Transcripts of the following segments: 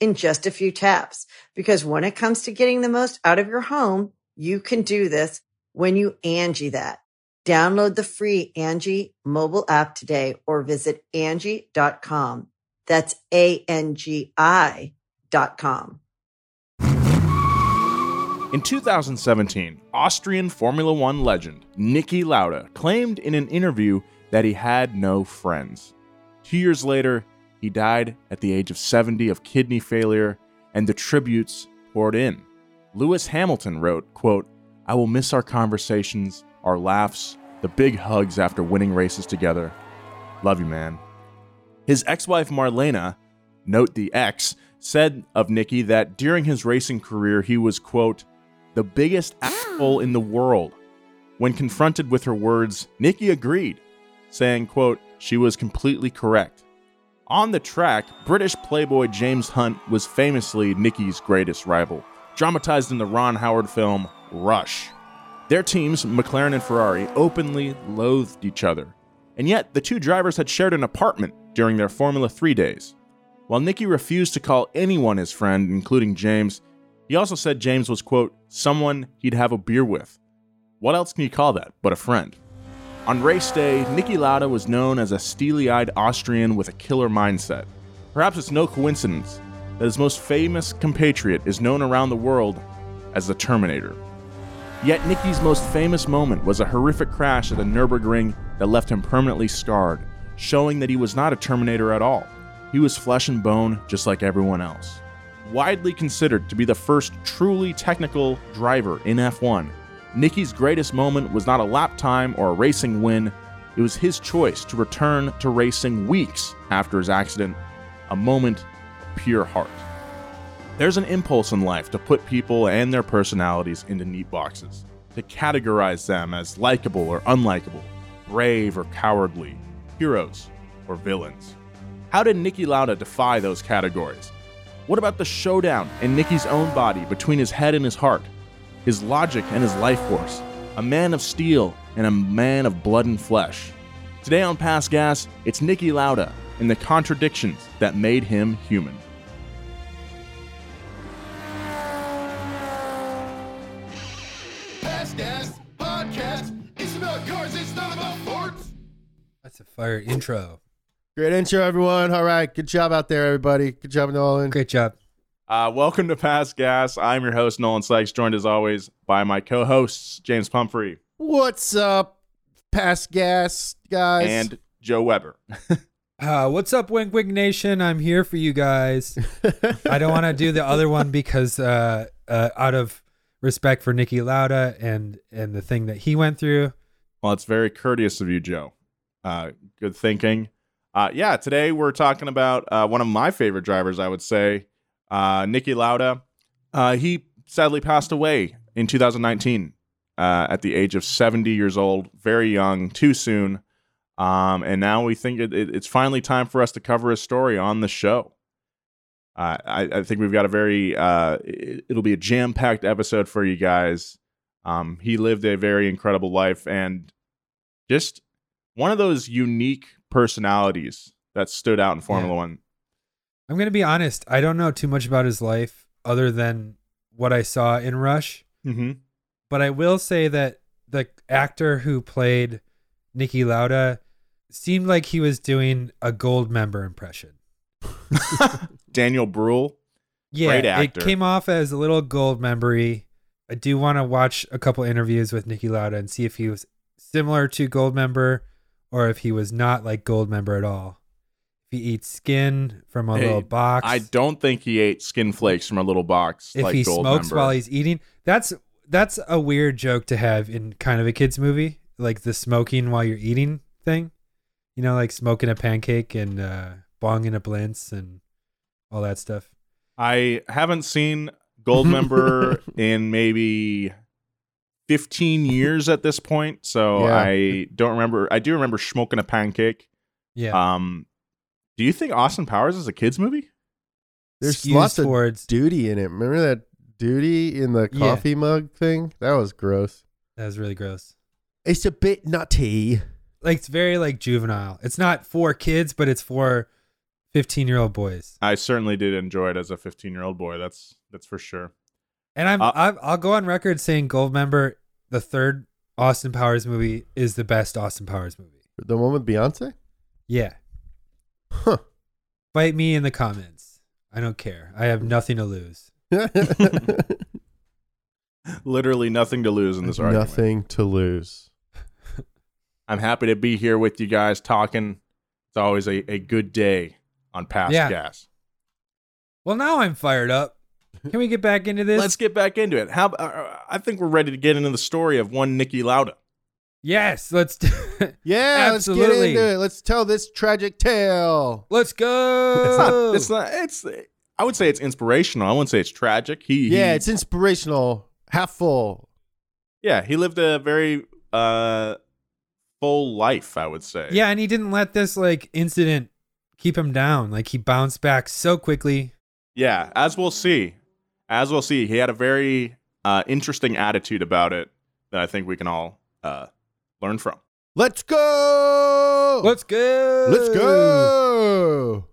in just a few taps. Because when it comes to getting the most out of your home, you can do this when you Angie that. Download the free Angie mobile app today or visit Angie.com. That's A-N-G-I dot com. In 2017, Austrian Formula One legend Niki Lauda claimed in an interview that he had no friends. Two years later, he died at the age of 70 of kidney failure, and the tributes poured in. Lewis Hamilton wrote, quote, I will miss our conversations, our laughs, the big hugs after winning races together. Love you, man. His ex wife Marlena, note the ex, said of Niki that during his racing career he was, quote, the biggest asshole in the world. When confronted with her words, Niki agreed, saying, quote, she was completely correct. On the track, British playboy James Hunt was famously Niki's greatest rival, dramatized in the Ron Howard film Rush. Their teams, McLaren and Ferrari, openly loathed each other, and yet the two drivers had shared an apartment during their Formula 3 days. While Niki refused to call anyone his friend, including James, he also said James was, quote, someone he'd have a beer with. What else can you call that but a friend? On race day, Niki Lauda was known as a steely eyed Austrian with a killer mindset. Perhaps it's no coincidence that his most famous compatriot is known around the world as the Terminator. Yet Niki's most famous moment was a horrific crash at the Nürburgring that left him permanently scarred, showing that he was not a Terminator at all. He was flesh and bone just like everyone else. Widely considered to be the first truly technical driver in F1, Niki's greatest moment was not a lap time or a racing win. It was his choice to return to racing weeks after his accident, a moment of pure heart. There's an impulse in life to put people and their personalities into neat boxes, to categorize them as likable or unlikable, brave or cowardly, heroes or villains. How did Niki Lauda defy those categories? What about the showdown in Niki's own body between his head and his heart? His logic and his life force, a man of steel and a man of blood and flesh. Today on Past Gas, it's Niki Lauda and the contradictions that made him human. Past Gas Podcast. It's about cars, it's not about sports. That's a fire intro. Great intro, everyone. All right. Good job out there, everybody. Good job, Nolan. Great job. Uh, welcome to Past Gas. I'm your host, Nolan Sykes, joined as always by my co hosts, James Pumphrey What's up, Past Gas guys? and Joe Weber. Uh, what's up, Wink Wink Nation? I'm here for you guys. I don't want to do the other one because, uh, uh, out of respect for Niki Lauda and and the thing that he went through. Well, it's very courteous of you, Joe. Uh, good thinking. Uh, yeah, today we're talking about uh, one of my favorite drivers, I would say, uh, Niki Lauda. Uh, he sadly passed away in 2019 uh, at the age of 70 years old, very young, too soon. Um, and now we think it, it, it's finally time for us to cover his story on the show. Uh, I, I think we've got a very uh, it- it'll be a jam packed episode for you guys. Um, he lived a very incredible life and just one of those unique personalities that stood out in Formula Yeah. One. I'm gonna be honest. I don't know too much about his life other than what I saw in Rush. Mm-hmm. But I will say that the actor who played Niki Lauda seemed like he was doing a Goldmember impression. Daniel Bruhl. Yeah, Great it came off as a little gold membery. I do want to watch a couple interviews with Niki Lauda and see if he was similar to Goldmember or if he was not like Goldmember at all. He eats skin from a Hey, little box. I don't think he ate skin flakes from a little box. if like he Gold smokes Member. while he's eating that's that's a weird joke to have in kind of a kids movie like the smoking while you're eating thing you know like smoking a pancake and uh bonging a blintz and all that stuff I haven't seen Goldmember in maybe 15 years at this point, so Yeah. I don't remember. I do remember smoking a pancake. yeah Um, do you think Austin Powers is a kids movie? There's Skews lots of towards duty in it. Remember that duty in the Yeah. coffee mug thing? That was gross. that was really gross It's a bit nutty. like it's very like juvenile it's not for kids but it's for 15 year old boys I certainly did enjoy it as a 15 year old boy. That's that's for sure. and i'm Uh, I've, i'll go on record saying Goldmember the third austin powers movie is the best austin powers movie The one with Beyonce? yeah Huh. Fight me in the comments. I don't care. I have nothing to lose. Literally nothing to lose in this argument. Nothing to lose. I'm happy to be here with you guys talking. It's always a, a good day on Past Yeah. Gas. Well, now I'm fired up. Can we get back into this? Let's get back into it. How? Uh, I think we're ready to get into the story of one Niki Lauda. Yes, let's do Yeah, let's get into it. Let's tell this tragic tale. Let's go. It's not. It's not. It's. I would say it's inspirational. I wouldn't say it's tragic. He. Yeah, he- it's inspirational. Half full. yeah. He lived a very uh full life. I would say. Yeah, and he didn't let this like incident keep him down. Like he bounced back so quickly. Yeah. As we'll see. As we'll see, he had a very uh, interesting attitude about it that I think we can all uh, learn from. Let's go. Let's go. Let's go.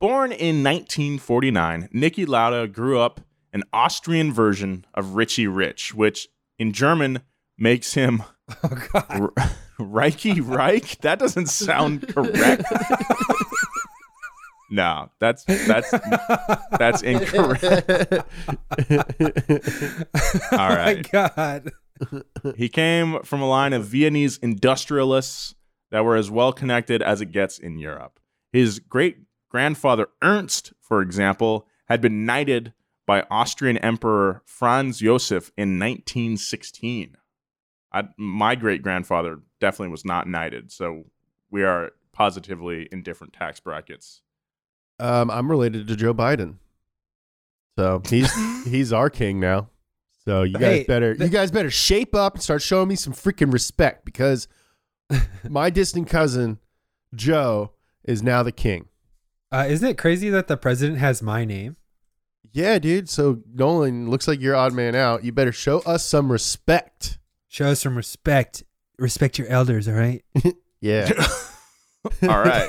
Born in 1949, Niki Lauda grew up an Austrian version of Richie Rich, which in German makes him Oh god. R- Reiki Reich? That doesn't sound correct. no, that's that's that's incorrect. Oh, All right. Oh my god. He came from a line of Viennese industrialists that were as well connected as it gets in Europe. His great grandfather Ernst, for example, had been knighted by Austrian Emperor Franz Josef in 1916. I, my great grandfather definitely was not knighted, so we are positively in different tax brackets. Um, I'm related to Joe Biden, so he's he's our king now. So you guys Hey, better the- you guys better shape up and start showing me some freaking respect because my distant cousin Joe is now the king. Uh, isn't it crazy that the president has my name? Yeah, dude. So Nolan looks like you're odd man out. You better show us some respect. Show us some respect. Respect your elders, all right? Yeah. All right.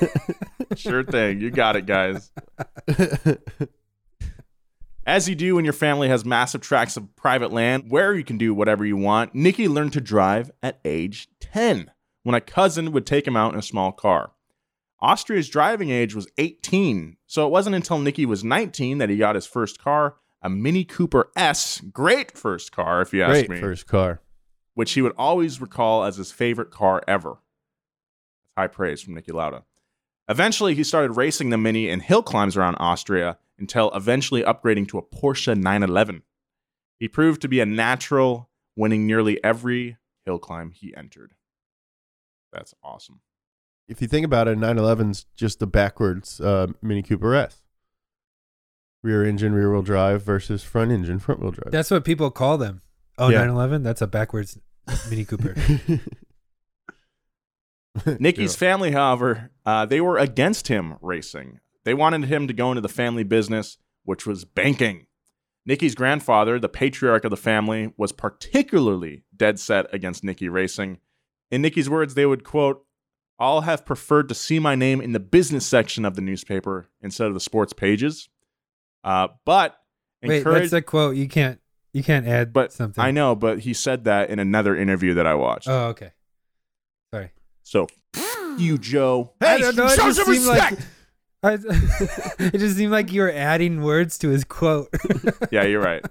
sure thing. You got it, guys. As you do when your family has massive tracts of private land where you can do whatever you want, Niki learned to drive at age 10 when a cousin would take him out in a small car. Austria's driving age was 18, so it wasn't until Niki was 19 that he got his first car, a Mini Cooper S. Great first car, if you ask Great me first car. which he would always recall as his favorite car ever. High praise from Niki Lauda. Eventually, he started racing the Mini in hill climbs around Austria until eventually upgrading to a Porsche 911. He proved to be a natural, winning nearly every hill climb he entered. That's awesome. If you think about it, 911's just a backwards uh, Mini Cooper S. Rear engine, rear wheel drive versus front engine, front wheel drive. That's what people call them. Oh, Yeah. 911? That's a backwards Mini Cooper. Niki's family, however, uh, they were against him racing. They wanted him to go into the family business, which was banking. Niki's grandfather, the patriarch of the family, was particularly dead set against Niki racing. In Niki's words, they would quote, I'll have preferred to see my name in the business section of the newspaper instead of the sports pages. Uh, but Wait, encourage- that's a quote. You can't you can't add but something. I know, but he said that in another interview that I watched. Oh, okay. Sorry. So, you Joe. I don't know. It just seemed like I, it just seemed like you were adding words to his quote. yeah, you're right.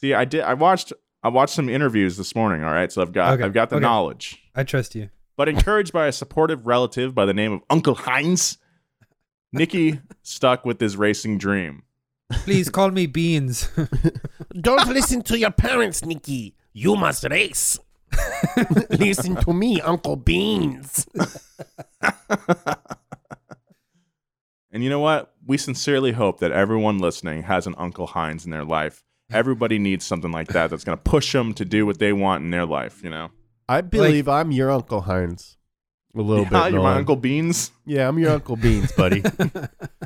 See, I did. I watched. I watched some interviews this morning. All right, so I've got. Okay, I've got the okay. knowledge. I trust you. But encouraged by a supportive relative by the name of Uncle Heinz, Niki stuck with his racing dream. Please call me Beans. Don't listen to your parents, Niki. You must race. listen to me, Uncle Beans. And you know what? We sincerely hope that everyone listening has an Uncle Heinz in their life. Everybody needs something like that that's going to push them to do what they want in their life. You know. I believe I'm your Uncle Heinz. A little Yeah, bit. you're my Nolan. Uncle Beans. Yeah, I'm your Uncle Beans, buddy.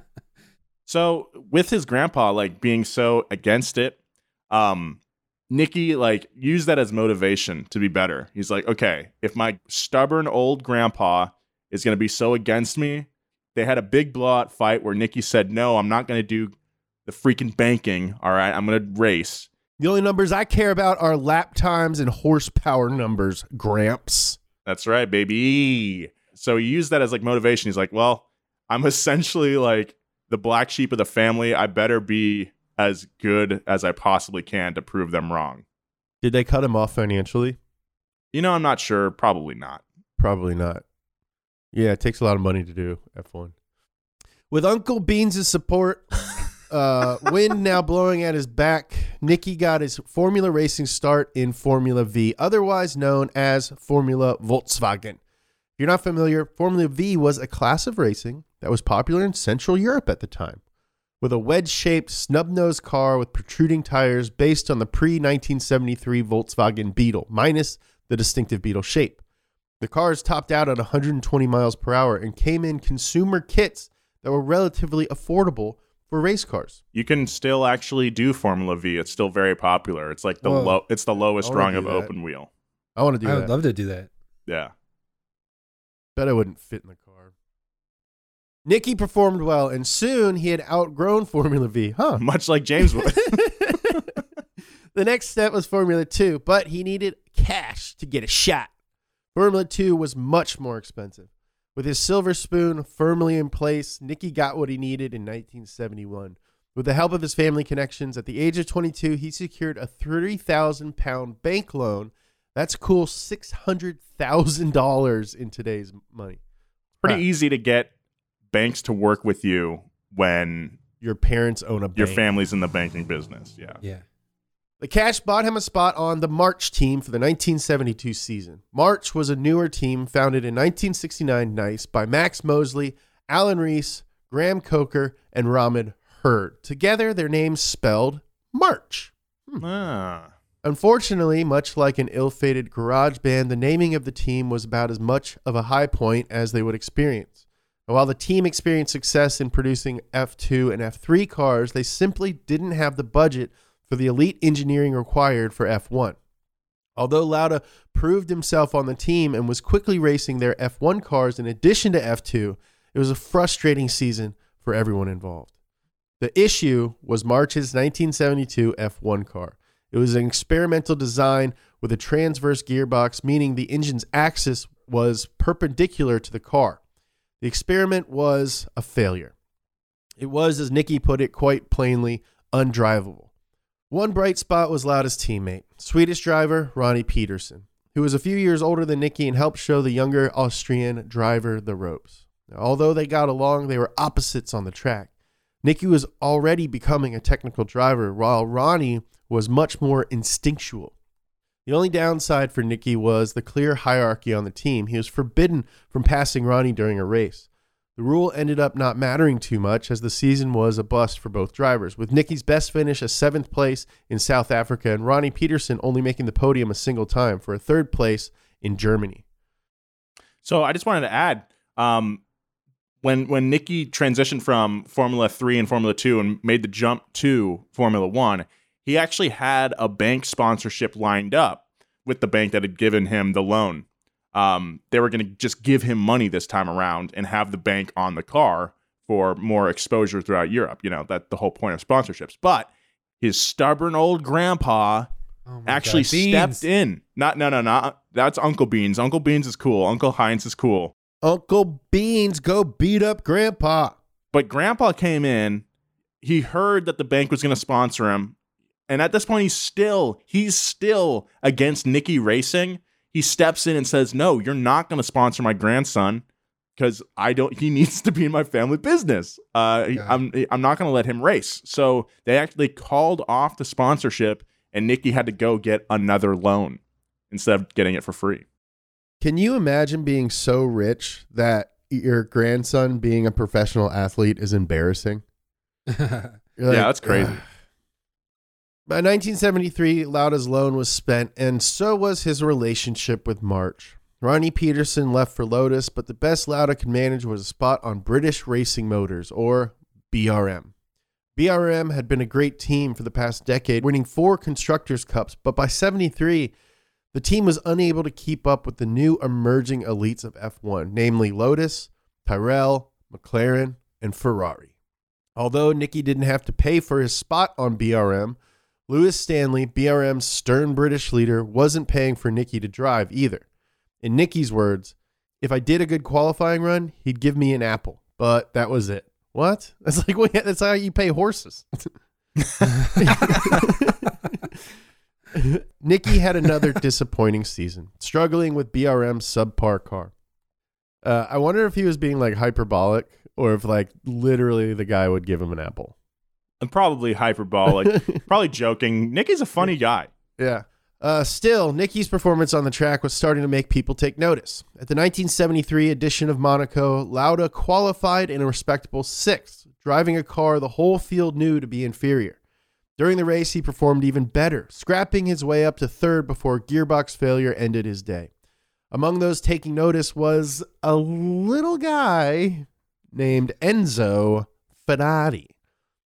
So with his grandpa like being so against it, um, Niki like used that as motivation to be better. He's like, okay, if my stubborn old grandpa is gonna be so against me, they had a big blowout fight where Niki said, no, I'm not gonna do the freaking banking. All right, I'm gonna race. the only numbers I care about are lap times and horsepower numbers, Gramps. That's right, baby. So he used that as like motivation. He's like, well, I'm essentially like the black sheep of the family. I better be as good as I possibly can to prove them wrong. Did they cut him off financially? You know, I'm not sure. Probably not. Probably not. Yeah, it takes a lot of money to do F1. With Uncle Beans' support, uh, wind now blowing at his back, Niki got his Formula racing start in Formula V, otherwise known as Formula Volkswagen. If you're not familiar, Formula V was a class of racing that was popular in Central Europe at the time. With a wedge shaped, snub nosed car with protruding tires based on the pre 1973 Volkswagen Beetle, minus the distinctive Beetle shape. The cars topped out at 120 miles per hour and came in consumer kits that were relatively affordable for race cars. You can still actually do Formula V. It's still very popular. It's like the Whoa. low. It's the lowest rung of that. open wheel. I want to do I that. I would love to do that. Yeah. Bet I wouldn't fit in the car. Niki performed well, and soon he had outgrown Formula V. Huh. Much like James would. the next step was Formula 2, but he needed cash to get a shot. Formula 2 was much more expensive. With his silver spoon firmly in place, Niki got what he needed in 1971. With the help of his family connections, at the age of 22, he secured a 30,000 pound bank loan. That's cool $600,000 in today's money. Pretty Huh. easy to get banks to work with you when Your parents own a bank. your family's in the banking business. Yeah. Yeah. The cash bought him a spot on the March team for the 1972 season. March was a newer team founded in 1969 Nice by Max Mosley, Alan Rees, Graham Coaker, and Robin Herd. Together, their names spelled March. Ah. Unfortunately, much like an ill fated garage band, the naming of the team was about as much of a high point as they would experience. And while the team experienced success in producing F2 and F3 cars, they simply didn't have the budget for the elite engineering required for F1. Although Lauda proved himself on the team and was quickly racing their F1 cars in addition to F2, it was a frustrating season for everyone involved. The issue was March's 1972 F1 car. It was an experimental design with a transverse gearbox, meaning the engine's axis was perpendicular to the car. The experiment was a failure. It was, as Niki put it quite plainly, undrivable. One bright spot was Lauda's teammate, Swedish driver Ronnie Peterson, who was a few years older than Niki and helped show the younger Austrian driver the ropes. Although they got along, they were opposites on the track. Niki was already becoming a technical driver, while Ronnie was much more instinctual. The only downside for Niki was the clear hierarchy on the team. He was forbidden from passing Ronnie during a race. The rule ended up not mattering too much as the season was a bust for both drivers, with Niki's best finish a seventh place in South Africa and Ronnie Peterson only making the podium a single time for a third place in Germany. So I just wanted to add, um, when when Niki transitioned from Formula 3 and Formula 2 and made the jump to Formula 1, he actually had a bank sponsorship lined up with the bank that had given him the loan. Um, they were going to just give him money this time around and have the bank on the car for more exposure throughout Europe. You know, that the whole point of sponsorships. But his stubborn old grandpa Oh actually stepped in. Not no no no. That's Uncle Beans. Uncle Beans is cool. Uncle Heinz is cool. Uncle Beans, go beat up Grandpa. But Grandpa came in. He heard that the bank was going to sponsor him, and at this point, he's still he's still against Niki Racing. He steps in and says, "No, you're not going to sponsor my grandson because I don't. He needs to be in my family business. Uh, he- God. I'm I'm not going to let him race." So they actually called off the sponsorship, and Niki had to go get another loan instead of getting it for free. Can you imagine being so rich that your grandson being a professional athlete is embarrassing? Like, Yeah, that's crazy. By 1973, Lauda's loan was spent, and so was his relationship with March. Ronnie Peterson left for Lotus, but the best Lauda could manage was a spot on British Racing Motors, or BRM. BRM had been a great team for the past decade, winning four Constructors' Cups, but by 73, the team was unable to keep up with the new emerging elites of F1, namely Lotus, Tyrrell, McLaren, and Ferrari. Although Niki didn't have to pay for his spot on BRM, Louis Stanley, BRM's stern British leader, wasn't paying for Niki to drive either. In Niki's words, if I did a good qualifying run, he'd give me an apple, but that was it. What? That's like well, yeah, that's how you pay horses. Niki had another disappointing season, struggling with BRM's subpar car. Uh, I wonder if he was being like hyperbolic or if like literally the guy would give him an apple. I'm probably hyperbolic, probably joking. Niki's a funny guy. Yeah. Uh, still, Niki's performance on the track was starting to make people take notice. At the 1973 edition of Monaco, Lauda qualified in a respectable sixth, driving a car the whole field knew to be inferior. During the race, he performed even better, scrapping his way up to third before gearbox failure ended his day. Among those taking notice was a little guy named Enzo Ferrari.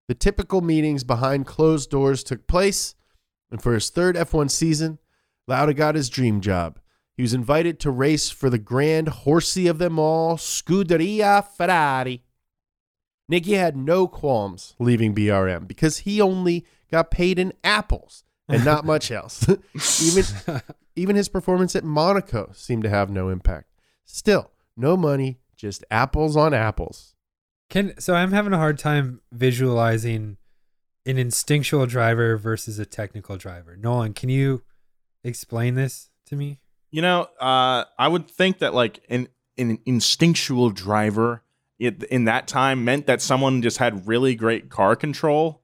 The typical meetings behind closed doors took place, and for his third F1 season, Lauda got his dream job. He was invited to race for the grand horsey of them all, Scuderia Ferrari. Niki had no qualms leaving BRM because he only got paid in apples and not much else. even, even his performance at Monaco seemed to have no impact. Still, no money, just apples on apples. Can so I'm having a hard time visualizing an instinctual driver versus a technical driver. Nolan, can you explain this to me? You know, uh, I would think that like an an instinctual driver it, in that time meant that someone just had really great car control,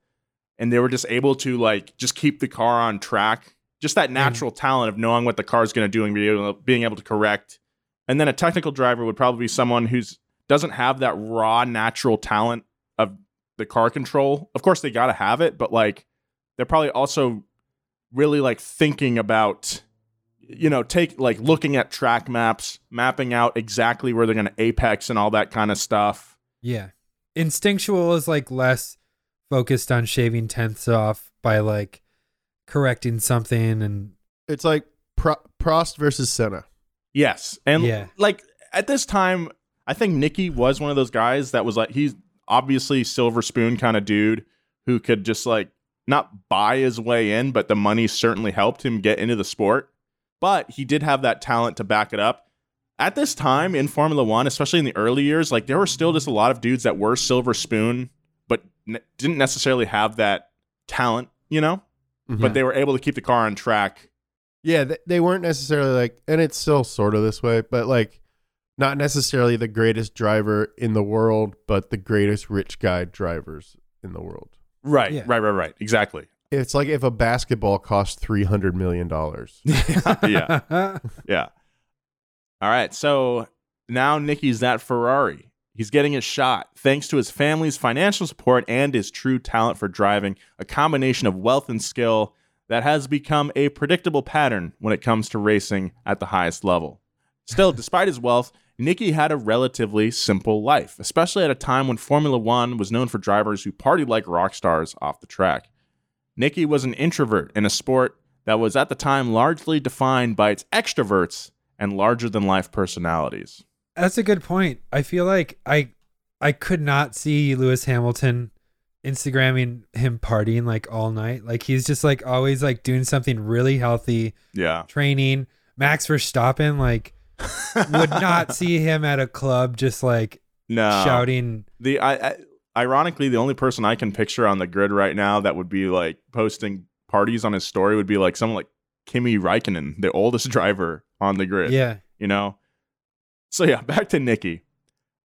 and they were just able to like just keep the car on track. Just that natural talent of knowing what the car is going to do and being able to correct. And then a technical driver would probably be someone who's doesn't have that raw natural talent of the car control. Of course, they got to have it, but like they're probably also really like thinking about you know take like looking at track maps mapping out exactly where they're going to apex and all that kind of stuff Yeah. Instinctual is like less focused on shaving tenths off by like correcting something and It's like Pro- Prost versus Senna. yes and Yeah. like at this time i think Niki was one of those guys that was like he's obviously silver spoon kind of dude who could just like not buy his way in but the money certainly helped him get into the sport but he did have that talent to back it up at this time in Formula One, especially in the early years, like there were still just a lot of dudes that were silver spoon, but n- didn't necessarily have that talent, you know. Mm-hmm. But they were able to keep the car on track. Yeah, they weren't necessarily like, and it's still sort of this way, but like, not necessarily the greatest driver in the world, but the greatest rich guy drivers in the world. Right, Yeah. right, right, right. Exactly. It's like if a basketball cost three hundred million dollars. yeah, yeah. All right, so now Niki's that Ferrari. He's getting his shot thanks to his family's financial support and his true talent for driving, a combination of wealth and skill that has become a predictable pattern when it comes to racing at the highest level. Still, despite his wealth, Niki had a relatively simple life, especially at a time when Formula One was known for drivers who partied like rock stars off the track. Niki was an introvert in a sport that was at the time largely defined by its extroverts and larger than life personalities. That's a good point. I feel like I I could not see Lewis Hamilton Instagramming him partying like all night. Like he's just like always like doing something really healthy, Yeah. training. Max Verstappen like would not see him at a club just like No. shouting. The I, I ironically the only person I can picture on the grid right now that would be like posting parties on his story would be like someone like Kimi Raikkonen, the oldest driver on the grid. Yeah. you know. So yeah, back to Niki.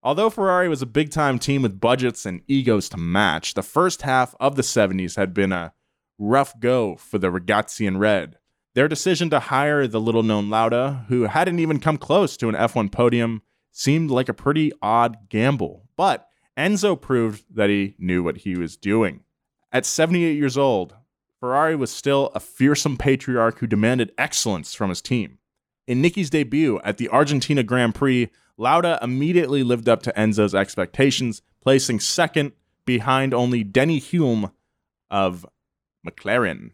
Although Ferrari was a big time team with budgets and egos to match, the first half of the 70s had been a rough go for the Ragazzi in red. Their decision to hire the little known Lauda, who hadn't even come close to an F1 podium, seemed like a pretty odd gamble. But Enzo proved that he knew what he was doing. At 78 years old, Ferrari was still a fearsome patriarch who demanded excellence from his team. In Niki's debut at the Argentina Grand Prix, Lauda immediately lived up to Enzo's expectations, placing second behind only Denny Hulme of McLaren.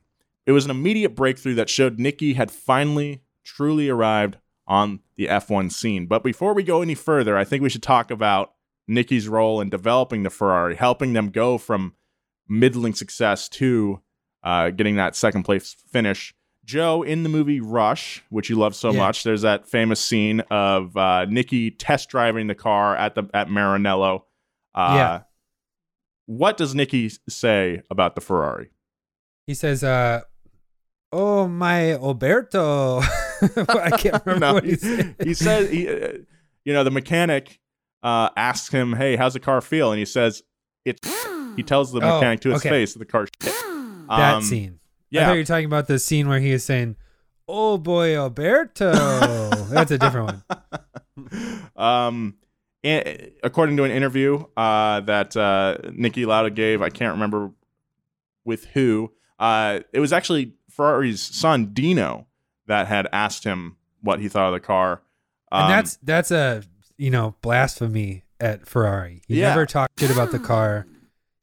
It was an immediate breakthrough that showed Niki had finally truly arrived on the F1 scene. But before we go any further, I think we should talk about Niki's role in developing the Ferrari, helping them go from middling success to uh, getting that second place finish. Joe, in the movie Rush, which you love so Yeah. much, there's that famous scene of uh, Niki test driving the car at the at Maranello. Uh, Yeah. What does Niki say about the Ferrari? He says, uh, "Oh my Alberto." I can't remember No, what he he, said. he says, he, uh, you know, the mechanic uh, asks him, "Hey, how's the car feel?" And he says, "It's." He tells the Oh, mechanic to his okay. face that the car. shit. that Um, scene. I Yeah, thought you were talking about the scene where he is saying, "Oh boy, Alberto." That's a different one. um, and according to an interview uh, that uh, Niki Lauda gave, I can't remember with who. Uh, it was actually Ferrari's son Dino that had asked him what he thought of the car. Um, and that's that's a you know blasphemy at Ferrari. You Yeah. never talk shit about the car.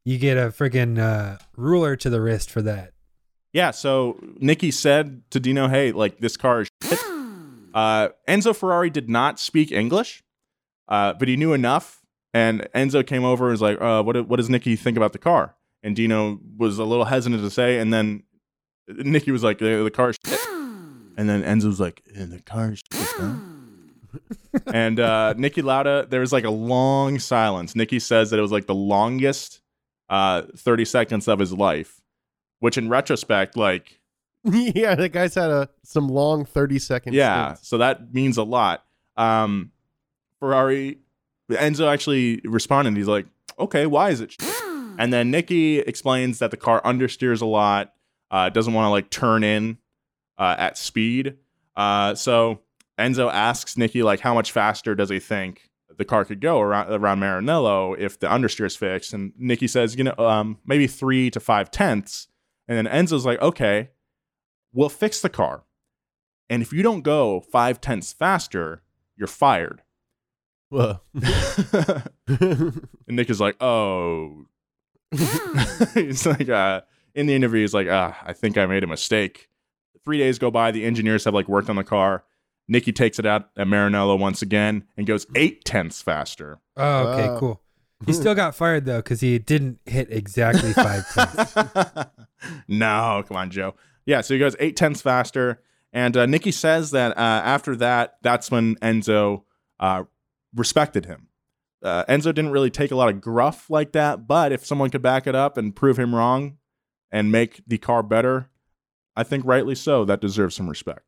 You get a freaking uh, ruler to the wrist for that. yeah. So Niki said to Dino, "Hey, like this car is shit." Uh, Enzo Ferrari did not speak English, uh, but he knew enough. And Enzo came over and was like, uh, what, what does Niki think about the car? And Dino was a little hesitant to say. And then Niki was like, the, the car shit. And then Enzo was like, "Eh, the car shit, huh? and uh, Niki Lauda, there was like a long silence. Niki says that it was like the longest uh, 30 seconds of his life, which in retrospect, like, yeah, the guy's had a some long 30 seconds. yeah, stints. so that means a lot. Um, Ferrari, Enzo actually responded. He's like, okay, why is it? shit?" And then Niki explains that the car understeers a lot, uh, doesn't want to like turn in uh, at speed. Uh, so Enzo asks Niki like, how much faster does he think the car could go around around Maranello if the understeer is fixed? And Niki says, you know, um, maybe three to five tenths. And then Enzo's like, okay, we'll fix the car. And if you don't go five tenths faster, you're fired. Whoa. and Nick is like, oh. he's like, uh, in the interview, he's like, ah, I think I made a mistake. Three days go by. The engineers have like worked on the car. Niki takes it out at Maranello once again and goes eight tenths faster. Oh, okay, Wow. cool. He still got fired though because he didn't hit exactly five tenths. no, come on, Joe. Yeah, so he goes eight tenths faster. And uh, Niki says that uh, after that, that's when Enzo uh, respected him. Uh, Enzo didn't really take a lot of gruff like that, but if someone could back it up and prove him wrong and make the car better, I think rightly so, that deserves some respect.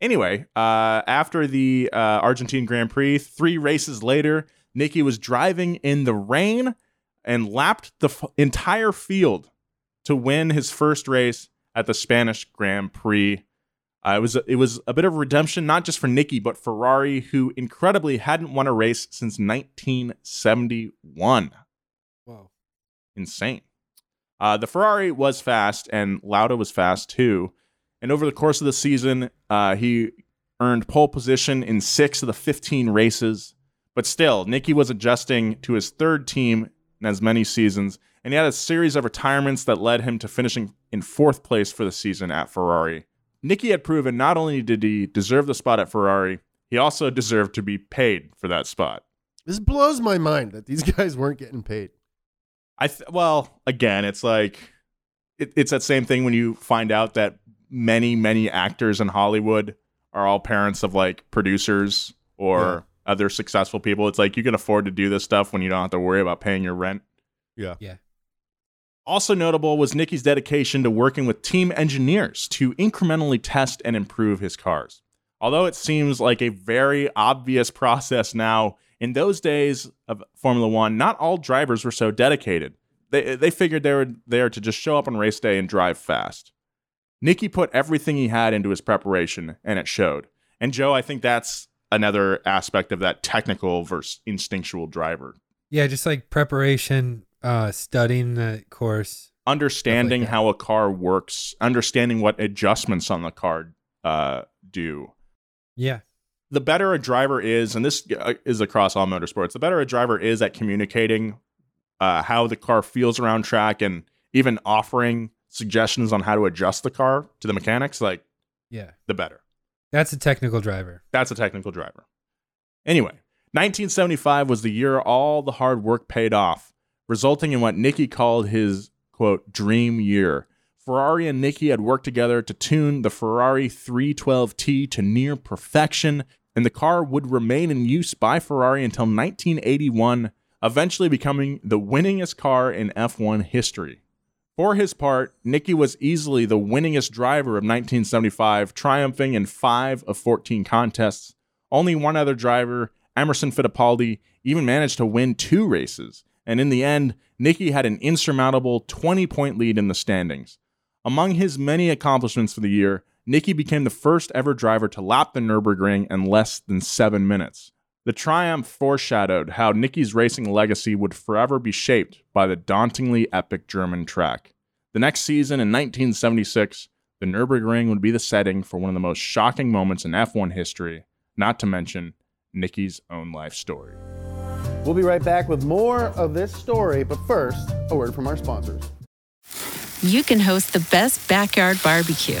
Anyway, uh, after the uh, Argentine Grand Prix, three races later, Niki was driving in the rain and lapped the f- entire field to win his first race at the Spanish Grand Prix. Uh, it was a, it was a bit of redemption, not just for Niki, but Ferrari, who incredibly hadn't won a race since 1971. Whoa. Insane. Uh, the Ferrari was fast, and Lauda was fast too. And over the course of the season, uh, he earned pole position in six of the 15 races. But still, Niki was adjusting to his third team in as many seasons, and he had a series of retirements that led him to finishing in fourth place for the season at Ferrari. Niki had proven not only did he deserve the spot at Ferrari, he also deserved to be paid for that spot. This blows my mind that these guys weren't getting paid. I th- well, again, it's like it, it's that same thing when you find out that many, many actors in Hollywood are all parents of like producers or other successful people. It's like you can afford to do this stuff when you don't have to worry about paying your rent. Yeah. Yeah. Also notable was Niki's dedication to working with team engineers to incrementally test and improve his cars. Although it seems like a very obvious process now, in those days of Formula One, not all drivers were so dedicated. They, they figured they were there to just show up on race day and drive fast. Niki put everything he had into his preparation, and it showed. And Joe, I think that's another aspect of that technical versus instinctual driver. Yeah, just like preparation, uh, studying the course. Understanding that. how a car works, understanding what adjustments on the car uh, do. Yeah. The better a driver is, and this uh, is across all motorsports, the better a driver is at communicating uh, how the car feels around track and even offering suggestions on how to adjust the car to the mechanics, like Yeah. the better. That's a technical driver. That's a technical driver. Anyway, 1975 was the year all the hard work paid off, resulting in what Niki called his quote dream year. Ferrari and Niki had worked together to tune the Ferrari 312T to near perfection, and the car would remain in use by Ferrari until 1981, eventually becoming the winningest car in F1 history. For his part, Niki was easily the winningest driver of 1975, triumphing in 5 of 14 contests. Only one other driver, Emerson Fittipaldi, even managed to win two races, and in the end, Niki had an insurmountable 20 point lead in the standings. Among his many accomplishments for the year, Niki became the first ever driver to lap the Nürburgring in less than seven minutes. The triumph foreshadowed how Niki's racing legacy would forever be shaped by the dauntingly epic German track. The next season in 1976, the Nürburgring would be the setting for one of the most shocking moments in F1 history, not to mention Niki's own life story. We'll be right back with more of this story, but first, a word from our sponsors. you can host the best backyard barbecue.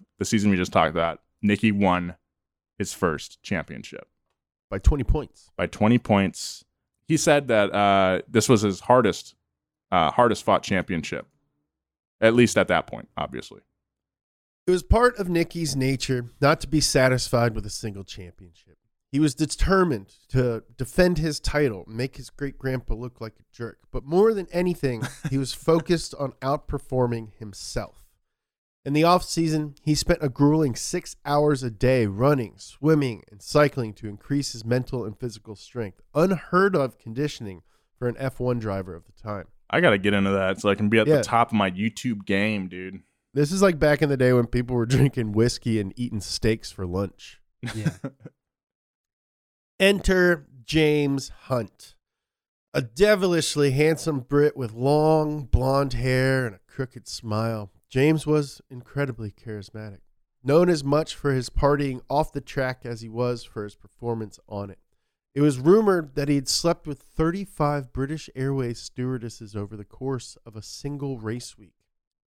the season we just talked about, Niki won his first championship by 20 points. By 20 points. He said that uh, this was his hardest, uh, hardest fought championship, at least at that point, obviously. It was part of Niki's nature not to be satisfied with a single championship. He was determined to defend his title make his great grandpa look like a jerk. But more than anything, he was focused on outperforming himself. In the off season, he spent a grueling six hours a day running, swimming, and cycling to increase his mental and physical strength. Unheard of conditioning for an F1 driver of the time. I got to get into that so I can be at Yeah. the top of my YouTube game, dude. This is like back in the day when people were drinking whiskey and eating steaks for lunch. Yeah. Enter James Hunt, a devilishly handsome Brit with long blonde hair and a crooked smile. James was incredibly charismatic, known as much for his partying off the track as he was for his performance on it. It was rumored that he had slept with 35 British Airways stewardesses over the course of a single race week.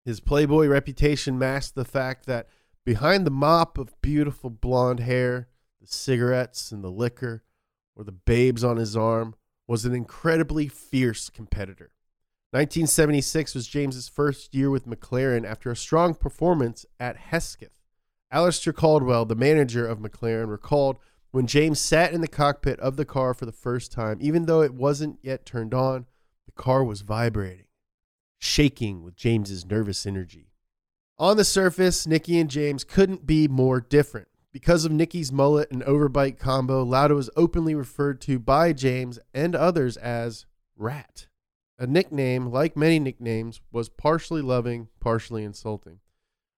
His Playboy reputation masked the fact that behind the mop of beautiful blonde hair, the cigarettes and the liquor, or the babes on his arm, was an incredibly fierce competitor. 1976 was James's first year with McLaren after a strong performance at Hesketh. Alastair Caldwell, the manager of McLaren, recalled when James sat in the cockpit of the car for the first time, even though it wasn't yet turned on, the car was vibrating, shaking with James's nervous energy. On the surface, Niki and James couldn't be more different. Because of Niki's mullet and overbite combo, Lauda was openly referred to by James and others as Rat. A nickname, like many nicknames, was partially loving, partially insulting.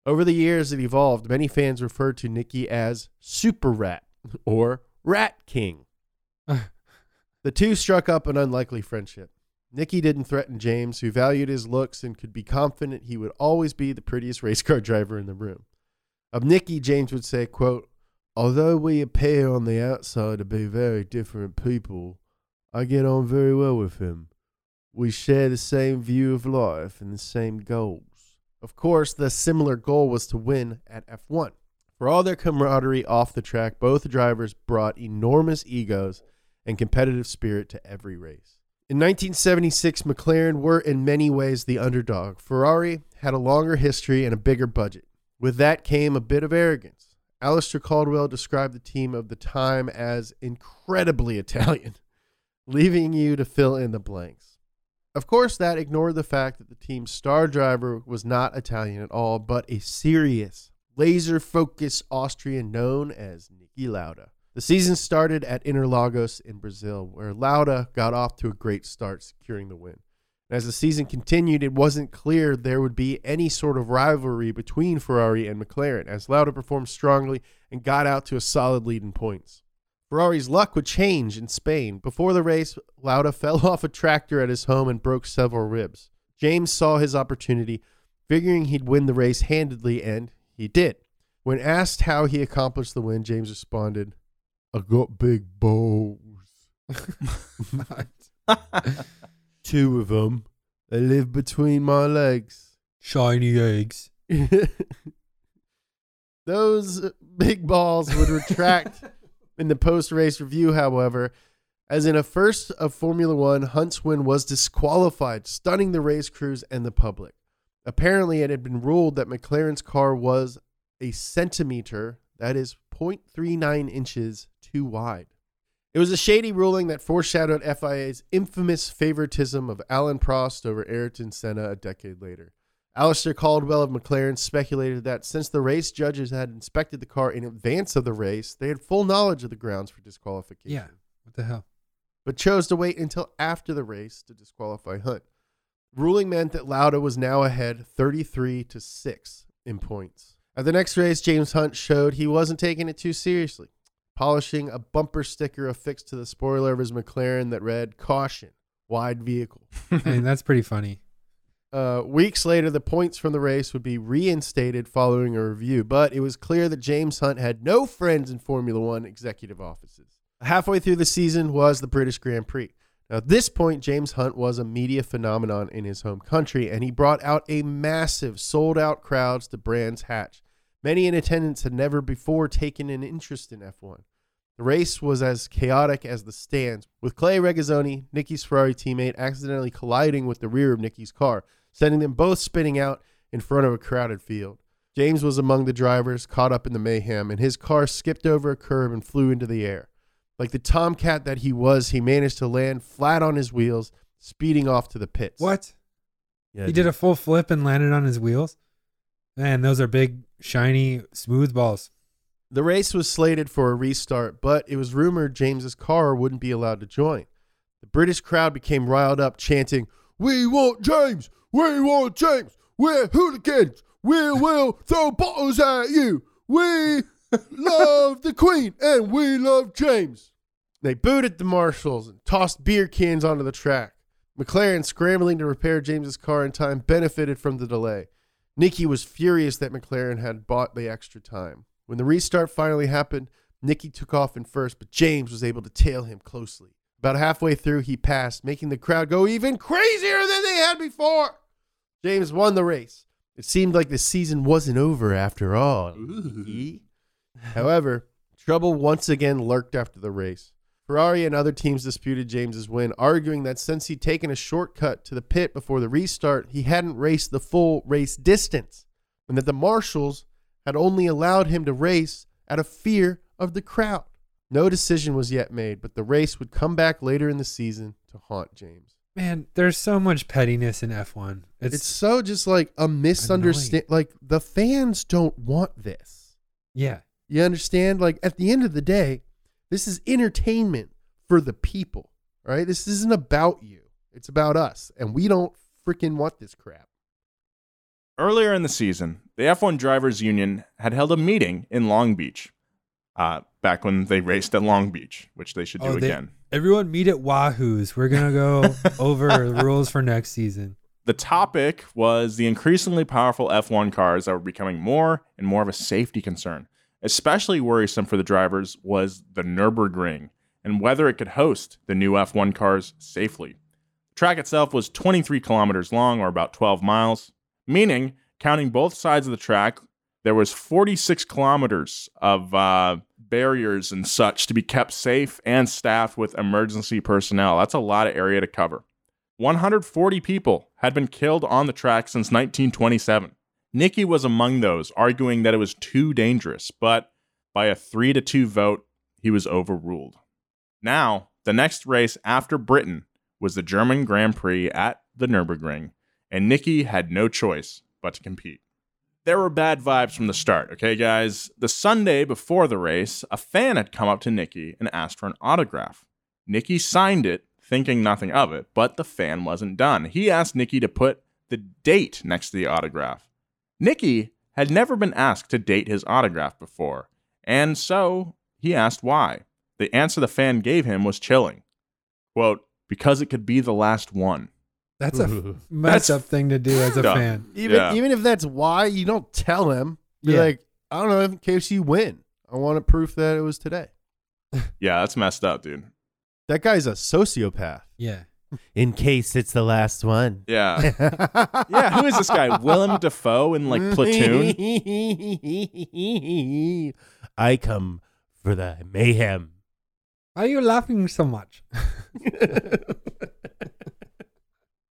Over the years it evolved, many fans referred to Niki as Super Rat or Rat King. the two struck up an unlikely friendship. Niki didn't threaten James, who valued his looks and could be confident he would always be the prettiest race car driver in the room. Of Niki, James would say, quote, Although we appear on the outside to be very different people, I get on very well with him. We share the same view of life and the same goals. Of course, the similar goal was to win at F1. For all their camaraderie off the track, both drivers brought enormous egos and competitive spirit to every race. In 1976, McLaren were in many ways the underdog. Ferrari had a longer history and a bigger budget. With that came a bit of arrogance. Alastair Caldwell described the team of the time as incredibly Italian, leaving you to fill in the blanks. Of course, that ignored the fact that the team's star driver was not Italian at all, but a serious, laser focused Austrian known as Niki Lauda. The season started at Interlagos in Brazil, where Lauda got off to a great start, securing the win. As the season continued, it wasn't clear there would be any sort of rivalry between Ferrari and McLaren, as Lauda performed strongly and got out to a solid lead in points. Ferrari's luck would change in Spain. Before the race, Lauda fell off a tractor at his home and broke several ribs. James saw his opportunity, figuring he'd win the race handedly, and he did. When asked how he accomplished the win, James responded, I got big balls. Two of them. They live between my legs. Shiny eggs. Those big balls would retract in the post race review, however, as in a first of Formula One, Hunt's win was disqualified, stunning the race crews and the public. Apparently, it had been ruled that McLaren's car was a centimeter, that is 0.39 inches, too wide. It was a shady ruling that foreshadowed FIA's infamous favoritism of Alain Prost over Ayrton Senna a decade later. Alastair Caldwell of McLaren speculated that since the race judges had inspected the car in advance of the race, they had full knowledge of the grounds for disqualification. Yeah. What the hell? But chose to wait until after the race to disqualify Hunt. Ruling meant that Lauda was now ahead 33 to 6 in points. At the next race, James Hunt showed he wasn't taking it too seriously, polishing a bumper sticker affixed to the spoiler of his McLaren that read, Caution, wide vehicle. I mean, that's pretty funny. Uh, weeks later, the points from the race would be reinstated following a review, but it was clear that James Hunt had no friends in Formula One executive offices. Halfway through the season was the British Grand Prix. Now, at this point, James Hunt was a media phenomenon in his home country, and he brought out a massive sold out crowds to Brands Hatch, Many in attendance had never before taken an interest in F1. The race was as chaotic as the stands, with Clay Regazzoni, Niki's Ferrari teammate, accidentally colliding with the rear of Niki's car, sending them both spinning out in front of a crowded field. James was among the drivers caught up in the mayhem, and his car skipped over a curb and flew into the air. Like the tomcat that he was, he managed to land flat on his wheels, speeding off to the pits. What? Yeah, he did a full flip and landed on his wheels. Man, those are big, shiny, smooth balls. The race was slated for a restart, but it was rumored James's car wouldn't be allowed to join. The British crowd became riled up, chanting, "We want James! We want James! We're hooligans! We will throw bottles at you! We love the Queen and we love James!" They booted the marshals and tossed beer cans onto the track. McLaren, scrambling to repair James's car in time, benefited from the delay. Niki was furious that McLaren had bought the extra time. When the restart finally happened, Niki took off in first, but James was able to tail him closely. About halfway through, he passed, making the crowd go even crazier had before. James won the race. It seemed like the season wasn't over after all. However, trouble once again lurked after the race. Ferrari and other teams disputed James's win, arguing that since he'd taken a shortcut to the pit before the restart, he hadn't raced the full race distance, and that the marshals had only allowed him to race out of fear of the crowd. No decision was yet made, but the race would come back later in the season to haunt James. Man, there's so much pettiness in F1. It's, It's, so just like a misunderstand. Like the fans don't want this. yeah. You understand? Like at the end of the day, this is entertainment for the people, right? This isn't about you. It's about us, and we don't freaking want this crap. Earlier in the season, the F1 Drivers Union had held a meeting in Long Beach, uh, back when they raced at Long Beach, which they should do Oh, they- again. Everyone meet at Wahoo's. We're gonna go over the rules for next season. The topic was the increasingly powerful F1 cars that were becoming more and more of a safety concern. Especially worrisome for the drivers was the Nürburgring and whether it could host the new F1 cars safely. The track itself was 23 kilometers long, or about 12 miles, meaning, counting both sides of the track, there was 46 kilometers of uh, barriers and such to be kept safe and staffed with emergency personnel. That's a lot of area to cover. 140 people had been killed on the track since 1927. Niki was among those, arguing that it was too dangerous, but by a 3 to 2 vote, he was overruled. Now, the next race after Britain was the German Grand Prix at the Nürburgring, and Niki had no choice but to compete. There were bad vibes from the start, okay, guys? The Sunday before the race, a fan had come up to Niki and asked for an autograph. Niki signed it, thinking nothing of it, but the fan wasn't done. He asked Niki to put the date next to the autograph. Niki had never been asked to date his autograph before, and so he asked why. The answer the fan gave him was chilling. Quote, because it could be the last one. That's a Ooh. messed That's up thing to do as a dumb. fan. Even Yeah. even if that's why, you don't tell him. Be Yeah. like, I don't know, in case you win. I want to proof that it was today. Yeah, that's messed up, dude. That guy's a sociopath. Yeah. In case it's the last one. Yeah. yeah, who is this guy? Willem Dafoe in like Platoon? I come for the mayhem. Why are you laughing so much?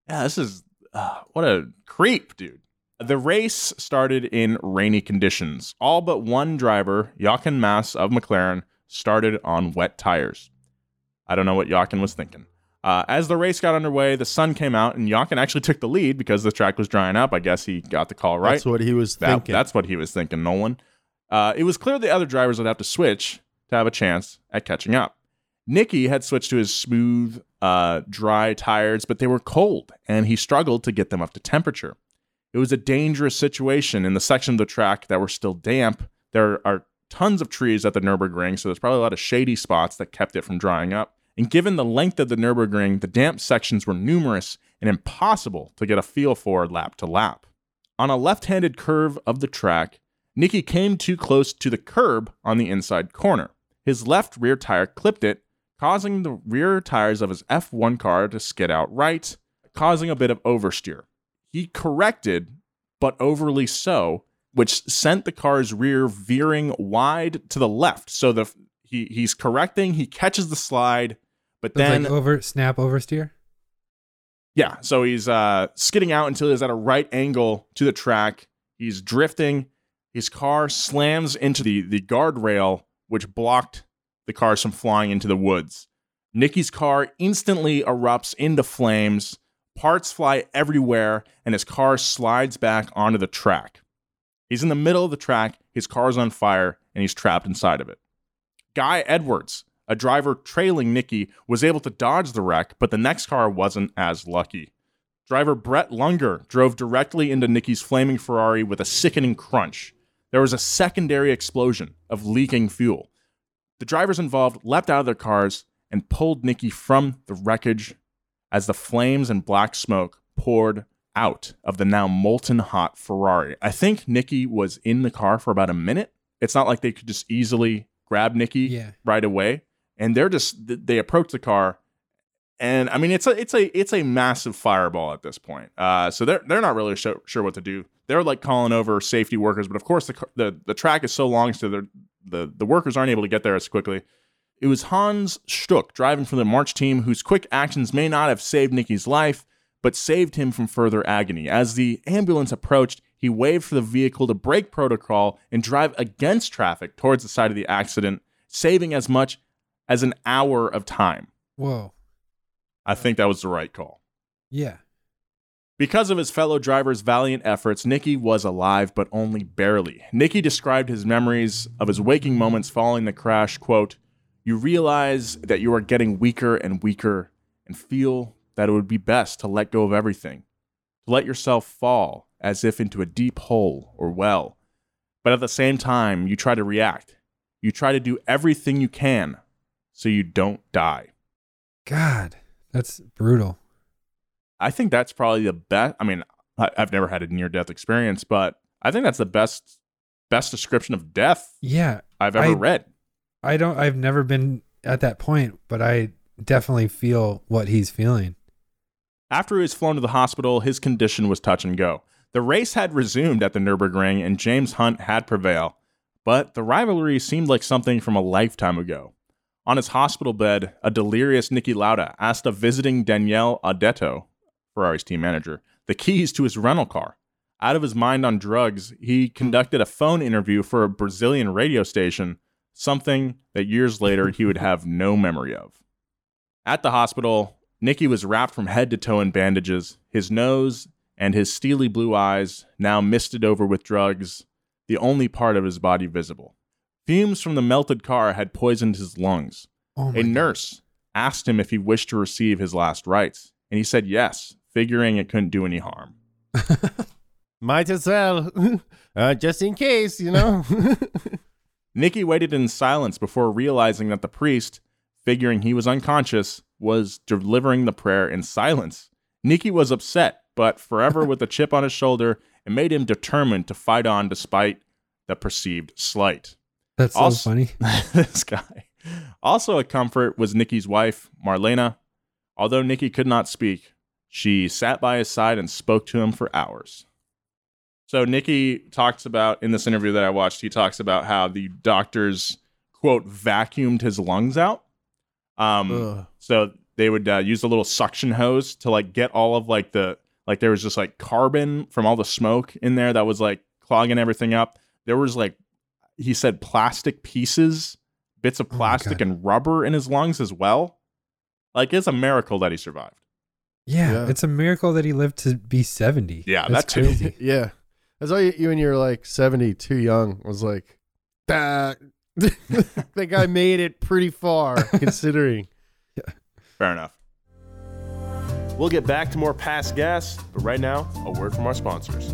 Yeah, this is uh, what a creep, dude. The race started in rainy conditions. All but one driver, Jochen Mass of McLaren, started on wet tires. I don't know what Jochen was thinking. Uh, as the race got underway, the sun came out, and Jochen actually took the lead because the track was drying up. I guess he got the call right. That's what he was That- thinking. that's what he was thinking, Nolan. Uh, it was clear the other drivers would have to switch to have a chance at catching up. Niki had switched to his smooth, uh, dry tires, but they were cold, and he struggled to get them up to temperature. It was a dangerous situation in the section of the track that were still damp. There are tons of trees at the Nürburgring, so there's probably a lot of shady spots that kept it from drying up. And given the length of the Nürburgring, the damp sections were numerous and impossible to get a feel for lap to lap. On a left handed curve of the track, Niki came too close to the curb on the inside corner. His left rear tire clipped it, causing the rear tires of his F1 car to skid out right, causing a bit of oversteer. He corrected, but overly so, which sent the car's rear veering wide to the left. So the he he's correcting, he catches the slide, but So then like over snap oversteer. yeah, so he's uh, skidding out until he's at a right angle to the track. He's drifting. His car slams into the, the guardrail, which blocked the cars from flying into the woods. Niki's car instantly erupts into flames. Parts fly everywhere, and his car slides back onto the track. He's in the middle of the track, his car's on fire, and he's trapped inside of it. Guy Edwards, a driver trailing Niki, was able to dodge the wreck, but the next car wasn't as lucky. Driver Brett Lunger drove directly into Niki's flaming Ferrari with a sickening crunch. There was a secondary explosion of leaking fuel. The drivers involved leapt out of their cars and pulled Niki from the wreckage as the flames and black smoke poured out of the now molten hot Ferrari. I think Niki was in the car for about a minute. It's not like they could just easily grab Niki Yeah. right away. And they're just they approach the car and I mean it's a it's a it's a massive fireball at this point. Uh, so they're they're not really sure, sure what to do. They're like calling over safety workers, but of course the the the track is so long, so the the the workers aren't able to get there as quickly. It was Hans Stuck driving for the March team, whose quick actions may not have saved Niki's life, but saved him from further agony. As the ambulance approached, he waved for the vehicle to break protocol and drive against traffic towards the site of the accident, saving as much as an hour of time. Whoa. I think that was the right call. Yeah. Because of his fellow driver's valiant efforts, Niki was alive, but only barely. Niki described his memories of his waking moments following the crash, quote, You realize that you are getting weaker and weaker and feel that it would be best to let go of everything, to let yourself fall as if into a deep hole or well. But at the same time, you try to react. You try to do everything you can so you don't die. God, that's brutal. I think that's probably the best. I mean, I, I've never had a near death experience, but I think that's the best best description of death Yeah. I've ever I- read. I don't I've never been at that point, but I definitely feel what he's feeling. After he was flown to the hospital, his condition was touch and go. The race had resumed at the Nürburgring, and James Hunt had prevailed, but the rivalry seemed like something from a lifetime ago. On his hospital bed, a delirious Niki Lauda asked a visiting Daniele Audetto, Ferrari's team manager, the keys to his rental car. Out of his mind on drugs, he conducted a phone interview for a Brazilian radio station, something that years later he would have no memory of. At the hospital, Niki was wrapped from head to toe in bandages, his nose and his steely blue eyes now misted over with drugs, the only part of his body visible. Fumes from the melted car had poisoned his lungs. Oh a nurse asked him if he wished to receive his last rites, and he said yes, figuring it couldn't do any harm. Might as well, uh, just in case, you know. Niki waited in silence before realizing that the priest, figuring he was unconscious, was delivering the prayer in silence. Niki was upset, but forever with a chip on his shoulder, it made him determined to fight on despite the perceived slight. That's so Also- funny. this guy. Also, a comfort was Niki's wife, Marlena. Although Niki could not speak, she sat by his side and spoke to him for hours. So, Niki talks about in this interview that I watched, he talks about how the doctors, quote, vacuumed his lungs out. Um, so they would uh, use a little suction hose to like get all of like the, like there was just like carbon from all the smoke in there that was like clogging everything up. There was like he said plastic pieces, bits of Oh plastic God. and rubber in his lungs as well. Like it's a miracle that he survived. Yeah, Yeah. it's a miracle that he lived to be 70. Yeah, That's that too. crazy. yeah. That's why you, you when you're like 70, too young, was like, that. that guy made it pretty far, considering. Yeah. Fair enough. We'll get back to more past gas, but right now, a word from our sponsors.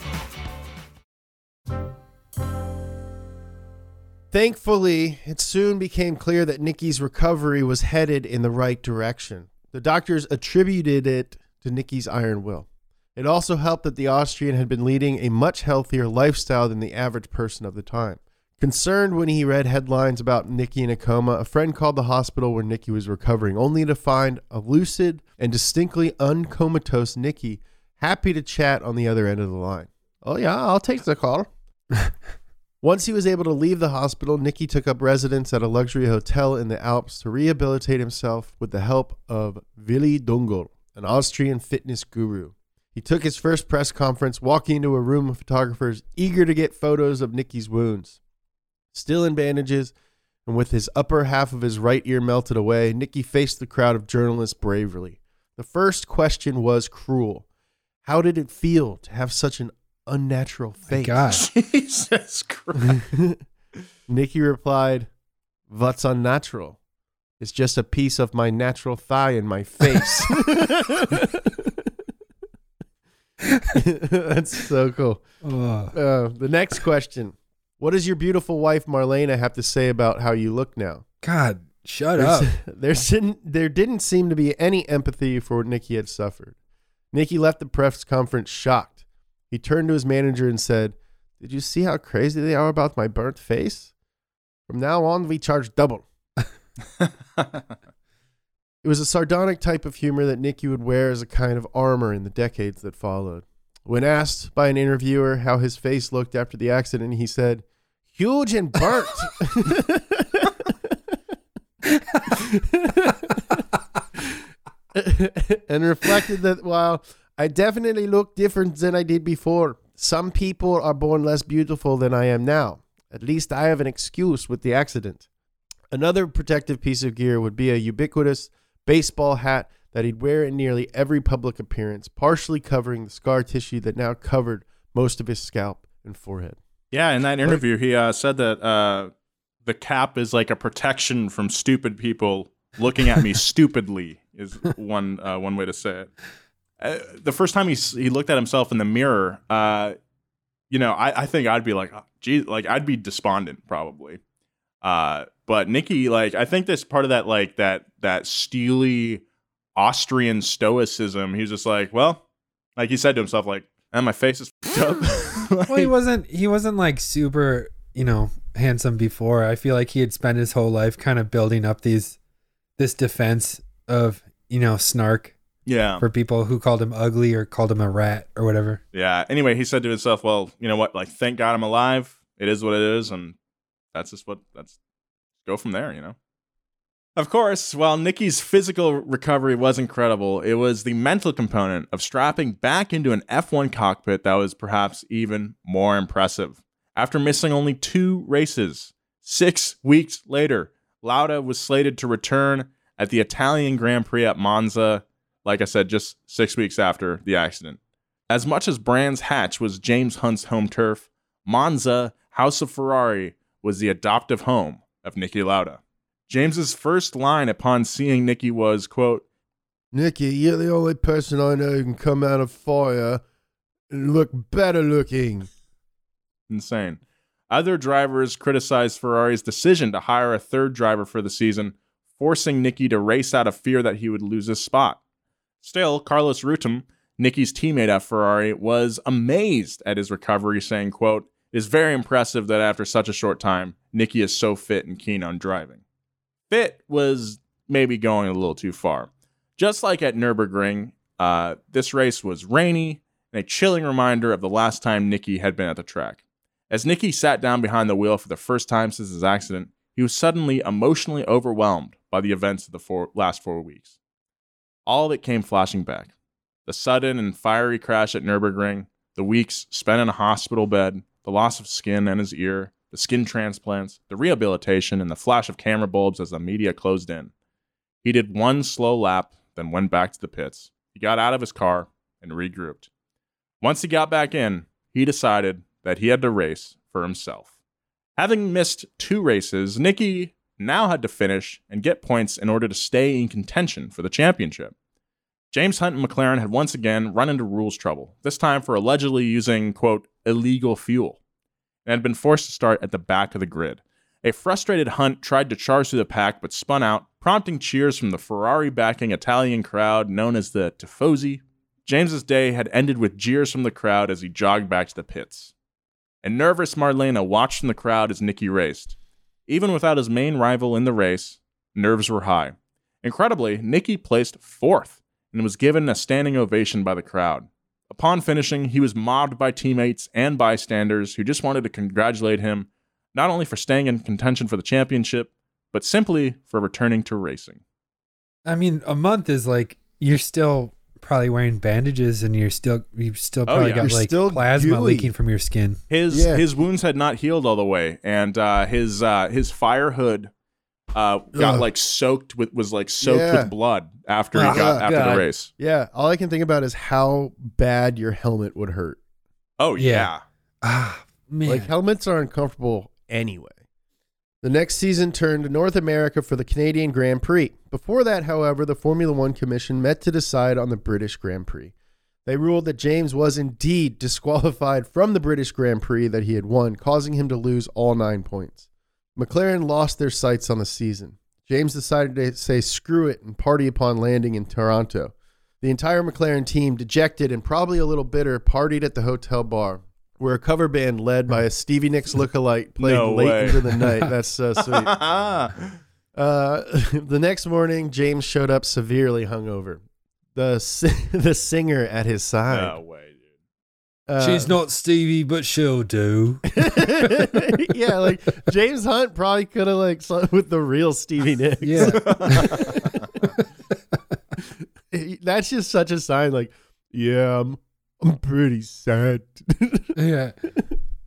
Thankfully, it soon became clear that Niki's recovery was headed in the right direction. The doctors attributed it to Niki's iron will. It also helped that the Austrian had been leading a much healthier lifestyle than the average person of the time. Concerned when he read headlines about Niki in a coma, a friend called the hospital where Niki was recovering, only to find a lucid and distinctly uncomatose Niki happy to chat on the other end of the line. Oh, yeah, I'll take the call. Once he was able to leave the hospital, Niki took up residence at a luxury hotel in the Alps to rehabilitate himself with the help of Willi Dungl, an Austrian fitness guru. He took his first press conference walking into a room of photographers eager to get photos of Niki's wounds. Still in bandages and with his upper half of his right ear melted away, Niki faced the crowd of journalists bravely. The first question was cruel. How did it feel to have such an unnatural face? gosh. Jesus Christ. Niki replied, What's unnatural? It's just a piece of my natural thigh in my face. That's so cool. Uh, the next question What does your beautiful wife, Marlena, have to say about how you look now? God, shut There's- up. There didn't, there didn't seem to be any empathy for what Niki had suffered. Niki left the press conference shocked. He turned to his manager and said, Did you see how crazy they are about my burnt face? From now on, we charge double. It was a sardonic type of humor that Niki would wear as a kind of armor in the decades that followed. When asked by an interviewer how his face looked after the accident, he said, Huge and burnt. and reflected that while I definitely look different than I did before, some people are born less beautiful than I am now. At least I have an excuse with the accident. Another protective piece of gear would be a ubiquitous baseball hat that he'd wear in nearly every public appearance, partially covering the scar tissue that now covered most of his scalp and forehead. Yeah, in that interview, he uh, said that uh, the cap is like a protection from stupid people looking at me stupidly. Is one uh, one way to say it. Uh, the first time he he looked at himself in the mirror, uh, you know, I, I think I'd be like, oh, geez, like I'd be despondent probably. Uh, but Niki, like, I think that's part of that, like that that steely Austrian stoicism. He's just like, well, like he said to himself, like, and my face is up. well, he wasn't. He wasn't like super, you know, handsome before. I feel like he had spent his whole life kind of building up these, this defense of you know snark Yeah. for people who called him ugly or called him a rat or whatever. Yeah. Anyway, he said to himself, "Well, you know what? Like, thank God I'm alive. It is what it is, and that's just what. That's go from there. You know." Of course, while Niki's physical recovery was incredible, it was the mental component of strapping back into an F1 cockpit that was perhaps even more impressive. After missing only two races, six weeks later, Lauda was slated to return at the Italian Grand Prix at Monza, like I said, just six weeks after the accident. As much as Brands Hatch was James Hunt's home turf, Monza, House of Ferrari, was the adoptive home of Niki Lauda. James's first line upon seeing Niki was, quote, Niki, you're the only person I know who can come out of fire and look better looking. insane. Other drivers criticized Ferrari's decision to hire a third driver for the season, forcing Niki to race out of fear that he would lose his spot. Still, Carlos Reutemann, Niki's teammate at Ferrari, was amazed at his recovery, saying, quote, It is very impressive that after such a short time, Niki is so fit and keen on driving. Fit was maybe going a little too far. Just like at Nürburgring, uh, this race was rainy and a chilling reminder of the last time Niki had been at the track. As Niki sat down behind the wheel for the first time since his accident, he was suddenly emotionally overwhelmed by the events of the four, last four weeks. All of it came flashing back the sudden and fiery crash at Nürburgring, the weeks spent in a hospital bed, the loss of skin and his ear, the skin transplants, the rehabilitation, and the flash of camera bulbs as the media closed in. He did one slow lap, then went back to the pits. He got out of his car and regrouped. Once he got back in, he decided that he had to race for himself. Having missed two races, Niki now had to finish and get points in order to stay in contention for the championship. James Hunt and McLaren had once again run into rules trouble, this time for allegedly using, quote, illegal fuel, and had been forced to start at the back of the grid. A frustrated Hunt tried to charge through the pack but spun out, prompting cheers from the Ferrari backing Italian crowd known as the Tifosi. James's day had ended with jeers from the crowd as he jogged back to the pits. And nervous Marlena watched from the crowd as Niki raced. Even without his main rival in the race, nerves were high. Incredibly, Niki placed fourth and was given a standing ovation by the crowd. Upon finishing, he was mobbed by teammates and bystanders who just wanted to congratulate him not only for staying in contention for the championship, but simply for returning to racing. I mean, a month is like you're still probably wearing bandages and you're still you've still Oh, probably yeah. got You're like still plasma gooey. leaking from your skin. His Yeah. his wounds had not healed all the way, and uh, his uh, his fire hood uh, got Ugh. like soaked with was like soaked Yeah. with blood after he got after God. the race. Yeah, all I can think about is how bad your helmet would hurt. Oh Yeah. yeah. Ah, man. Like helmets are uncomfortable anyway. The next season turned to North America for the Canadian Grand Prix. Before that, however, the Formula One Commission met to decide on the British Grand Prix. They ruled that James was indeed disqualified from the British Grand Prix that he had won, causing him to lose all nine points. McLaren lost their sights on the season. James decided to say screw it and party upon landing in Toronto. The entire McLaren team, dejected and probably a little bitter, partied at the hotel bar, where a cover band led by a Stevie Nicks lookalike played No late way. into the night. That's so sweet. Uh, the next morning, James showed up severely hungover. The si- the singer at his side. no way, dude. uh, She's not Stevie, but she'll do. yeah, like James Hunt probably could have like slept with the real Stevie Nicks. Yeah. That's just such a sign. Like, yeah, I'm I'm pretty sad. yeah.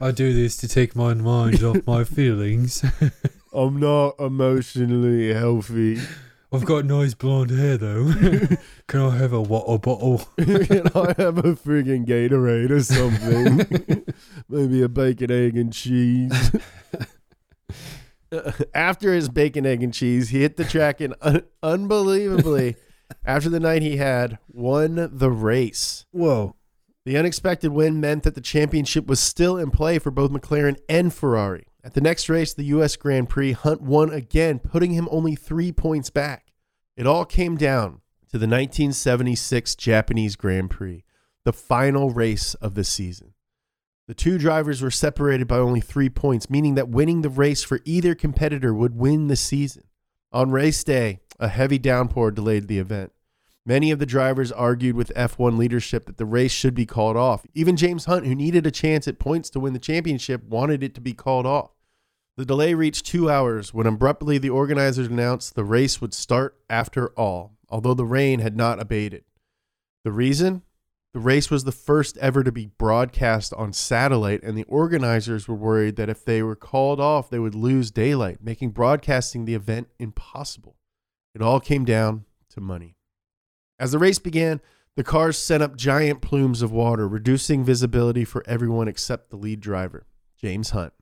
I do this to take my mind off my feelings. I'm not emotionally healthy. I've got nice blonde hair though. Can I have a water bottle? Can I have a friggin' Gatorade or something? Maybe a bacon, egg, and cheese. after his bacon, egg, and cheese, he hit the track and un- unbelievably, after the night he had, won the race. Whoa. The unexpected win meant that the championship was still in play for both McLaren and Ferrari. At the next race, the U.S. Grand Prix, Hunt won again, putting him only three points back. It all came down to the 1976 Japanese Grand Prix, the final race of the season. The two drivers were separated by only three points, meaning that winning the race for either competitor would win the season. On race day, a heavy downpour delayed the event. Many of the drivers argued with F1 leadership that the race should be called off. Even James Hunt, who needed a chance at points to win the championship, wanted it to be called off. The delay reached two hours when abruptly the organizers announced the race would start after all, although the rain had not abated. The reason? The race was the first ever to be broadcast on satellite, and the organizers were worried that if they were called off, they would lose daylight, making broadcasting the event impossible. It all came down to money. As the race began, the cars sent up giant plumes of water, reducing visibility for everyone except the lead driver, James Hunt.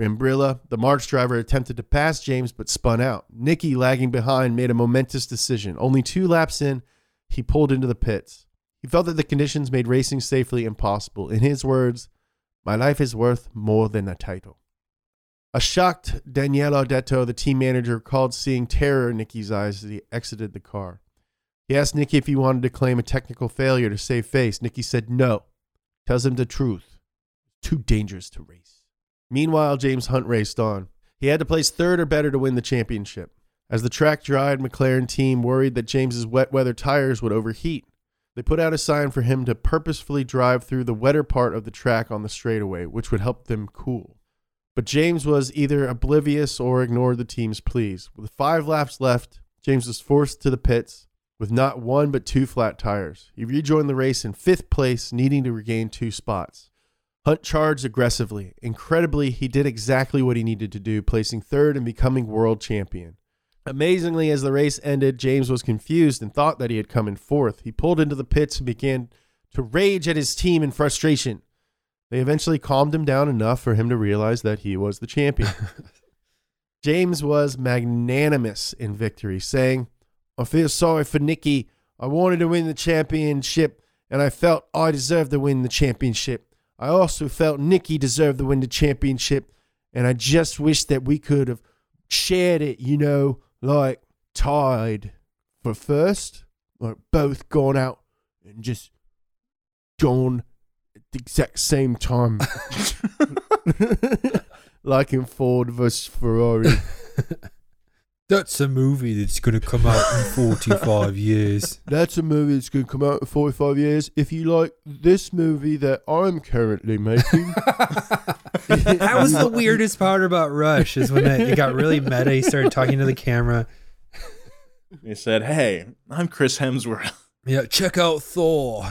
Brambilla, the March driver, attempted to pass James but spun out. Niki, lagging behind, made a momentous decision. Only two laps in, he pulled into the pits. He felt that the conditions made racing safely impossible. In his words, my life is worth more than a title. A shocked Daniele Audetto, the team manager, called seeing terror in Niki's eyes as he exited the car. He asked Niki if he wanted to claim a technical failure to save face. Niki said no. Tells him the truth. Too dangerous to race. Meanwhile, James Hunt raced on. He had to place third or better to win the championship. As the track dried, McLaren team worried that James's wet weather tires would overheat. They put out a sign for him to purposefully drive through the wetter part of the track on the straightaway, which would help them cool. But James was either oblivious or ignored the team's pleas. With five laps left, James was forced to the pits with not one but two flat tires. He rejoined the race in fifth place, needing to regain two spots. Hunt charged aggressively. Incredibly, he did exactly what he needed to do, placing third and becoming world champion. Amazingly, as the race ended, James was confused and thought that he had come in fourth. He pulled into the pits and began to rage at his team in frustration. They eventually calmed him down enough for him to realize that he was the champion. James was magnanimous in victory, saying, I feel sorry for Niki. I wanted to win the championship, and I felt I deserved to win the championship. I also felt Niki deserved to win the championship, and I just wish that we could have shared it, you know, like tied for first, like both gone out and just gone at the exact same time. like in Ford versus Ferrari. That's a movie that's going to come out in 45 years. That's a movie that's going to come out in 45 years. If you like this movie that I'm currently making. that was the weirdest part about Rush is when it, it got really meta. He started talking to the camera. He said, "Hey, I'm Chris Hemsworth." Yeah, check out Thor.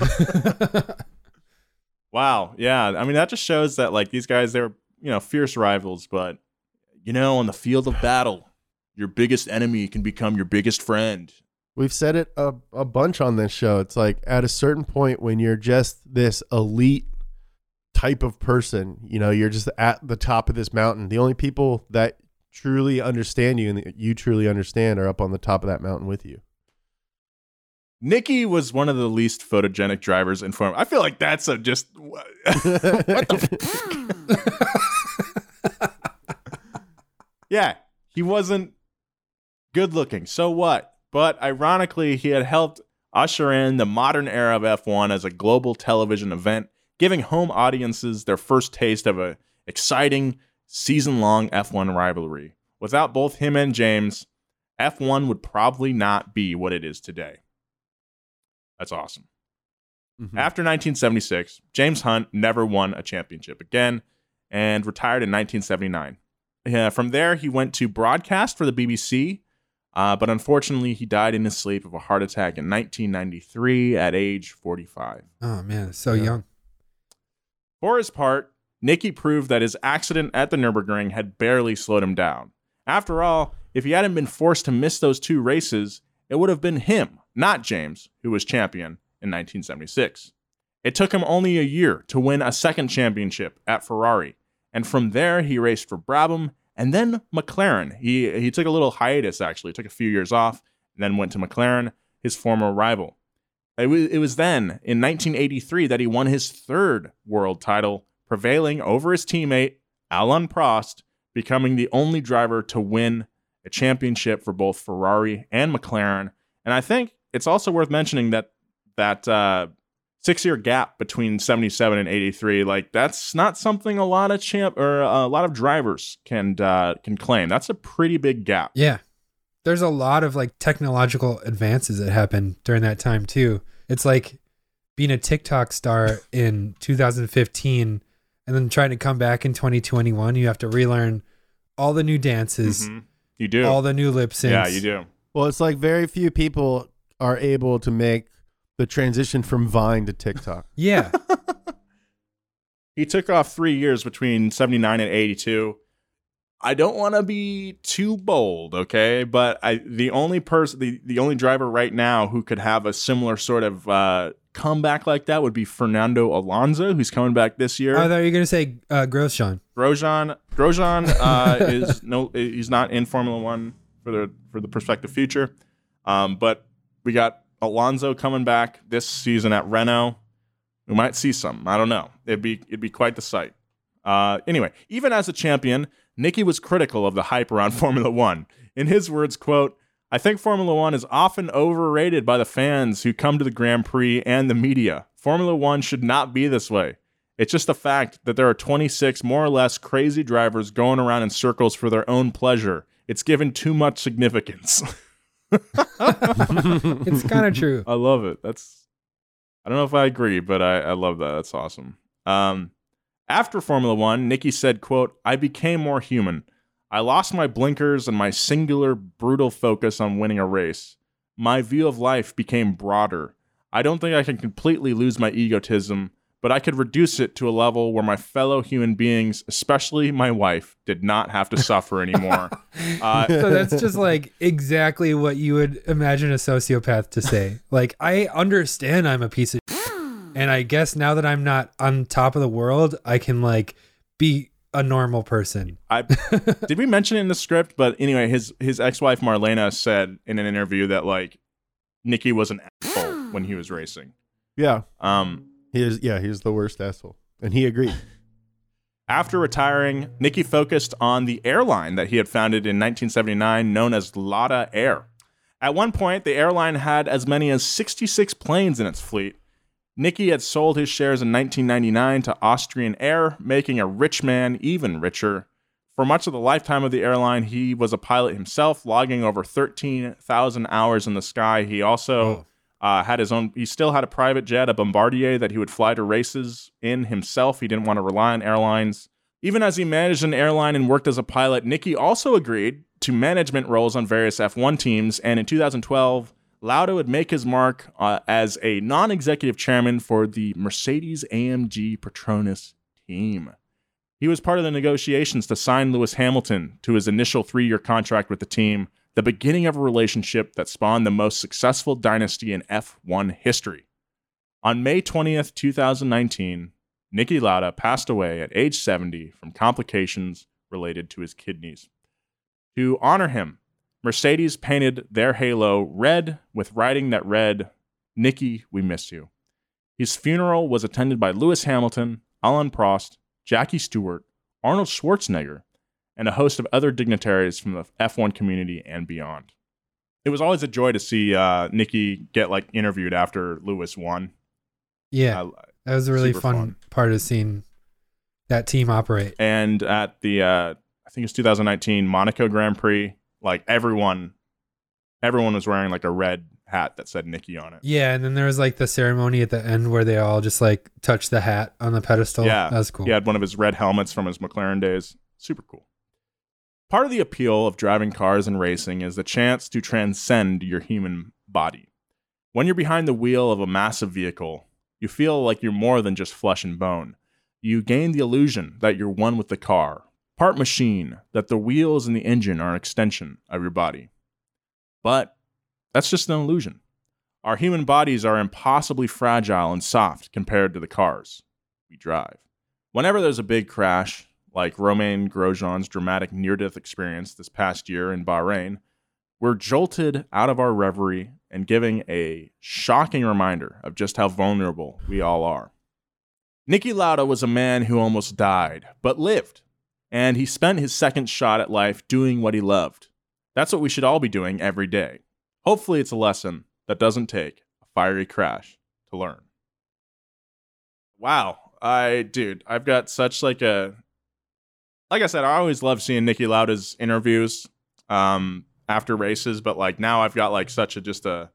wow. Yeah. I mean, that just shows that like these guys, they're you know fierce rivals, but you know, on the field of battle, your biggest enemy can become your biggest friend. We've said it a, a bunch on this show. It's like at a certain point when you're just this elite type of person, you know, you're just at the top of this mountain. The only people that truly understand you and that you truly understand are up on the top of that mountain with you. Niki was one of the least photogenic drivers in form. I feel like that's a just what the. yeah, he wasn't good looking. So what? But ironically, he had helped usher in the modern era of F1 as a global television event, giving home audiences their first taste of a exciting season-long F1 rivalry. Without both him and James, F1 would probably not be what it is today. That's awesome. Mm-hmm. After 1976, James Hunt never won a championship again and retired in 1979. Yeah, from there, he went to broadcast for the BBC, uh, but unfortunately, he died in his sleep of a heart attack in 1993 at age 45. Oh, man, so yeah. young. For his part, Niki proved that his accident at the Nürburgring had barely slowed him down. After all, if he hadn't been forced to miss those two races, it would have been him, not James, who was champion in 1976. It took him only a year to win a second championship at Ferrari, and from there he raced for Brabham and then McLaren. He he took a little hiatus actually, took a few years off, and then went to McLaren, his former rival. It was, it was then in 1983 that he won his third world title, prevailing over his teammate Alain Prost, becoming the only driver to win a championship for both Ferrari and McLaren. And I think it's also worth mentioning that that uh, six year gap between 77 and 83 like that's not something a lot of champ or uh, a lot of drivers can uh, can claim. That's a pretty big gap. Yeah. There's a lot of like technological advances that happened during that time too. It's like being a tiktok star in 2015 and then trying to come back in 2021 you have to relearn all the new dances mm-hmm. you do. all the new lip syncs. Yeah you do. Well it's like very few people are able to make the transition from Vine to TikTok. Yeah. he took off three years between 79 and 82. I don't want to be too bold, okay? But I the only person the, the only driver right now who could have a similar sort of uh, comeback like that would be Fernando Alonso, who's coming back this year. Oh, I thought you were gonna say uh, Grosjean. Grosjean Grosjean uh, is no he's not in Formula One for the for the prospective future. Um, but we got Alonso coming back this season at Renault. We might see some. I don't know. It'd be it'd be quite the sight. Uh, anyway, even as a champion, Niki was critical of the hype around Formula One. In his words, quote, I think Formula One is often overrated by the fans who come to the Grand Prix and the media. Formula One should not be this way. It's just the fact that there are 26 more or less crazy drivers going around in circles for their own pleasure. It's given too much significance. it's kind of true. I love it. That's I don't know if I agree, but I, I love that. That's awesome. Um, after Formula One, Niki said, quote, I became more human. I lost my blinkers and my singular, brutal focus on winning a race. My view of life became broader. I don't think I can completely lose my egotism, but I could reduce it to a level where my fellow human beings, especially my wife, did not have to suffer anymore. Uh, so that's just like exactly what you would imagine a sociopath to say. Like, I understand I'm a piece of and I guess now that I'm not on top of the world, I can like be a normal person. I did we mention it in the script, but anyway, his his ex-wife Marlena said in an interview that like Niki was an asshole when he was racing. Yeah. Um he is yeah, he's the worst asshole. And he agreed. After retiring, Niki focused on the airline that he had founded in 1979 known as Lauda Air. At one point, the airline had as many as 66 planes in its fleet. Niki had sold his shares in 1999 to Austrian Air, making a rich man even richer. For much of the lifetime of the airline, he was a pilot himself, logging over 13,000 hours in the sky. He also oh. Uh, had his own, he still had a private jet, a Bombardier, that he would fly to races in himself. He didn't want to rely on airlines. Even as he managed an airline and worked as a pilot, Niki also agreed to management roles on various F1 teams. And in 2012, Lauda would make his mark uh, as a non executive chairman for the Mercedes AMG Petronas team. He was part of the negotiations to sign Lewis Hamilton to his initial three year contract with the team, the beginning of a relationship that spawned the most successful dynasty in F1 history. On May 20th, 2019, Niki Lauda passed away at age 70 from complications related to his kidneys. To honor him, Mercedes painted their halo red with writing that read, Niki, we miss you. His funeral was attended by Lewis Hamilton, Alain Prost, Jackie Stewart, Arnold Schwarzenegger, and a host of other dignitaries from the F1 community and beyond. It was always a joy to see uh, Niki get like interviewed after Lewis won. Yeah, Uh, that was a really fun, fun. part of seeing that team operate. And at the uh, I think it's 2019 Monaco Grand Prix, like everyone, everyone was wearing like a red hat that said Niki on it. Yeah, and then there was like the ceremony at the end where they all just like touched the hat on the pedestal. Yeah, that was cool. He had one of his red helmets from his McLaren days. Super cool. Part of the appeal of driving cars and racing is the chance to transcend your human body. When you're behind the wheel of a massive vehicle, you feel like you're more than just flesh and bone. You gain the illusion that you're one with the car, part machine, that the wheels and the engine are an extension of your body. But that's just an illusion. Our human bodies are impossibly fragile and soft compared to the cars we drive. Whenever there's a big crash, like Romain Grosjean's dramatic near death experience this past year in Bahrain, we're jolted out of our reverie and giving a shocking reminder of just how vulnerable we all are. Niki Lauda was a man who almost died, but lived, and he spent his second shot at life doing what he loved. That's what we should all be doing every day. Hopefully, it's a lesson that doesn't take a fiery crash to learn. Wow, I dude, I've got such like a like I said, I always love seeing Niki Lauda's interviews um, after races, but like now I've got like such a just a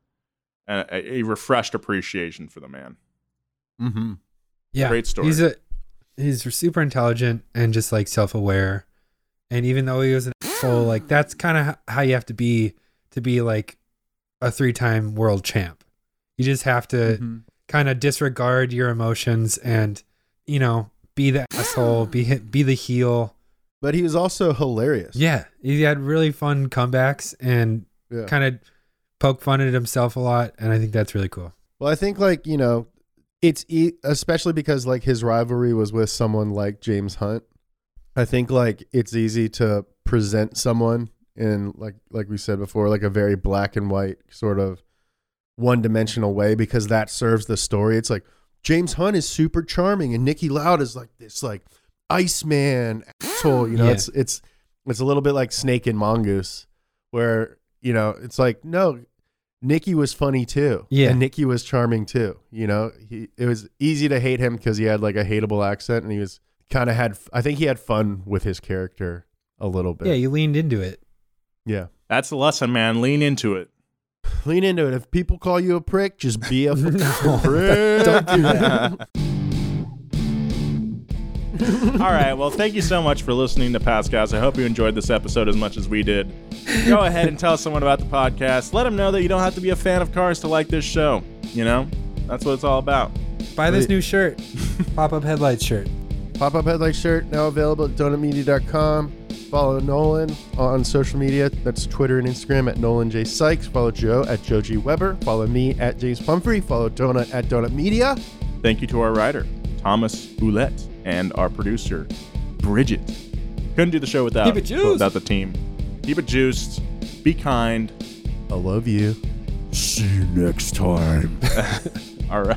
a, a refreshed appreciation for the man. Mm-hmm. Yeah, Great story. He's a he's super intelligent and just like self aware. And even though he was an asshole, like that's kind of how you have to be to be like a three time world champ. You just have to Mm-hmm. kind of disregard your emotions and you know be the asshole, be be the heel. But he was also hilarious. Yeah, he had really fun comebacks and Yeah. kind of poke fun at himself a lot, and I think that's really cool. Well, I think like you know, it's e- especially because like his rivalry was with someone like James Hunt. I think like it's easy to present someone in like like we said before, like a very black and white sort of one dimensional way because that serves the story. It's like James Hunt is super charming and Niki Loud is like this like Iceman asshole. You know, Yeah. it's it's it's a little bit like Snake and Mongoose, where you know it's like no, Niki was funny too. Yeah. and Niki was charming too. You know, he it was easy to hate him because he had like a hateable accent and he was kind of had. I think he had fun with his character a little bit. Yeah, you leaned into it. yeah. That's the lesson, man. Lean into it. Lean into it. If people call you a prick, just be a fucking No, prick. don't do that. All right. Well, thank you so much for listening to Past Gas. I hope you enjoyed this episode as much as we did. Go ahead and tell someone about the podcast. Let them know that you don't have to be a fan of cars to like this show. You know, that's what it's all about. Buy this new shirt, pop up headlights shirt. Pop up headlight shirt now available at donutmedia.com. Follow Nolan on social media. That's Twitter and Instagram at Nolan J Sykes. Follow Joe at Joe G Weber. Follow me at James Pumphrey. Follow Donut at Donut Media. Thank you to our writer, Thomas Ouellette, and our producer, Bridget. Couldn't do the show without, Keep it juiced. without the team. Keep it juiced. Be kind. I love you. See you next time. All right.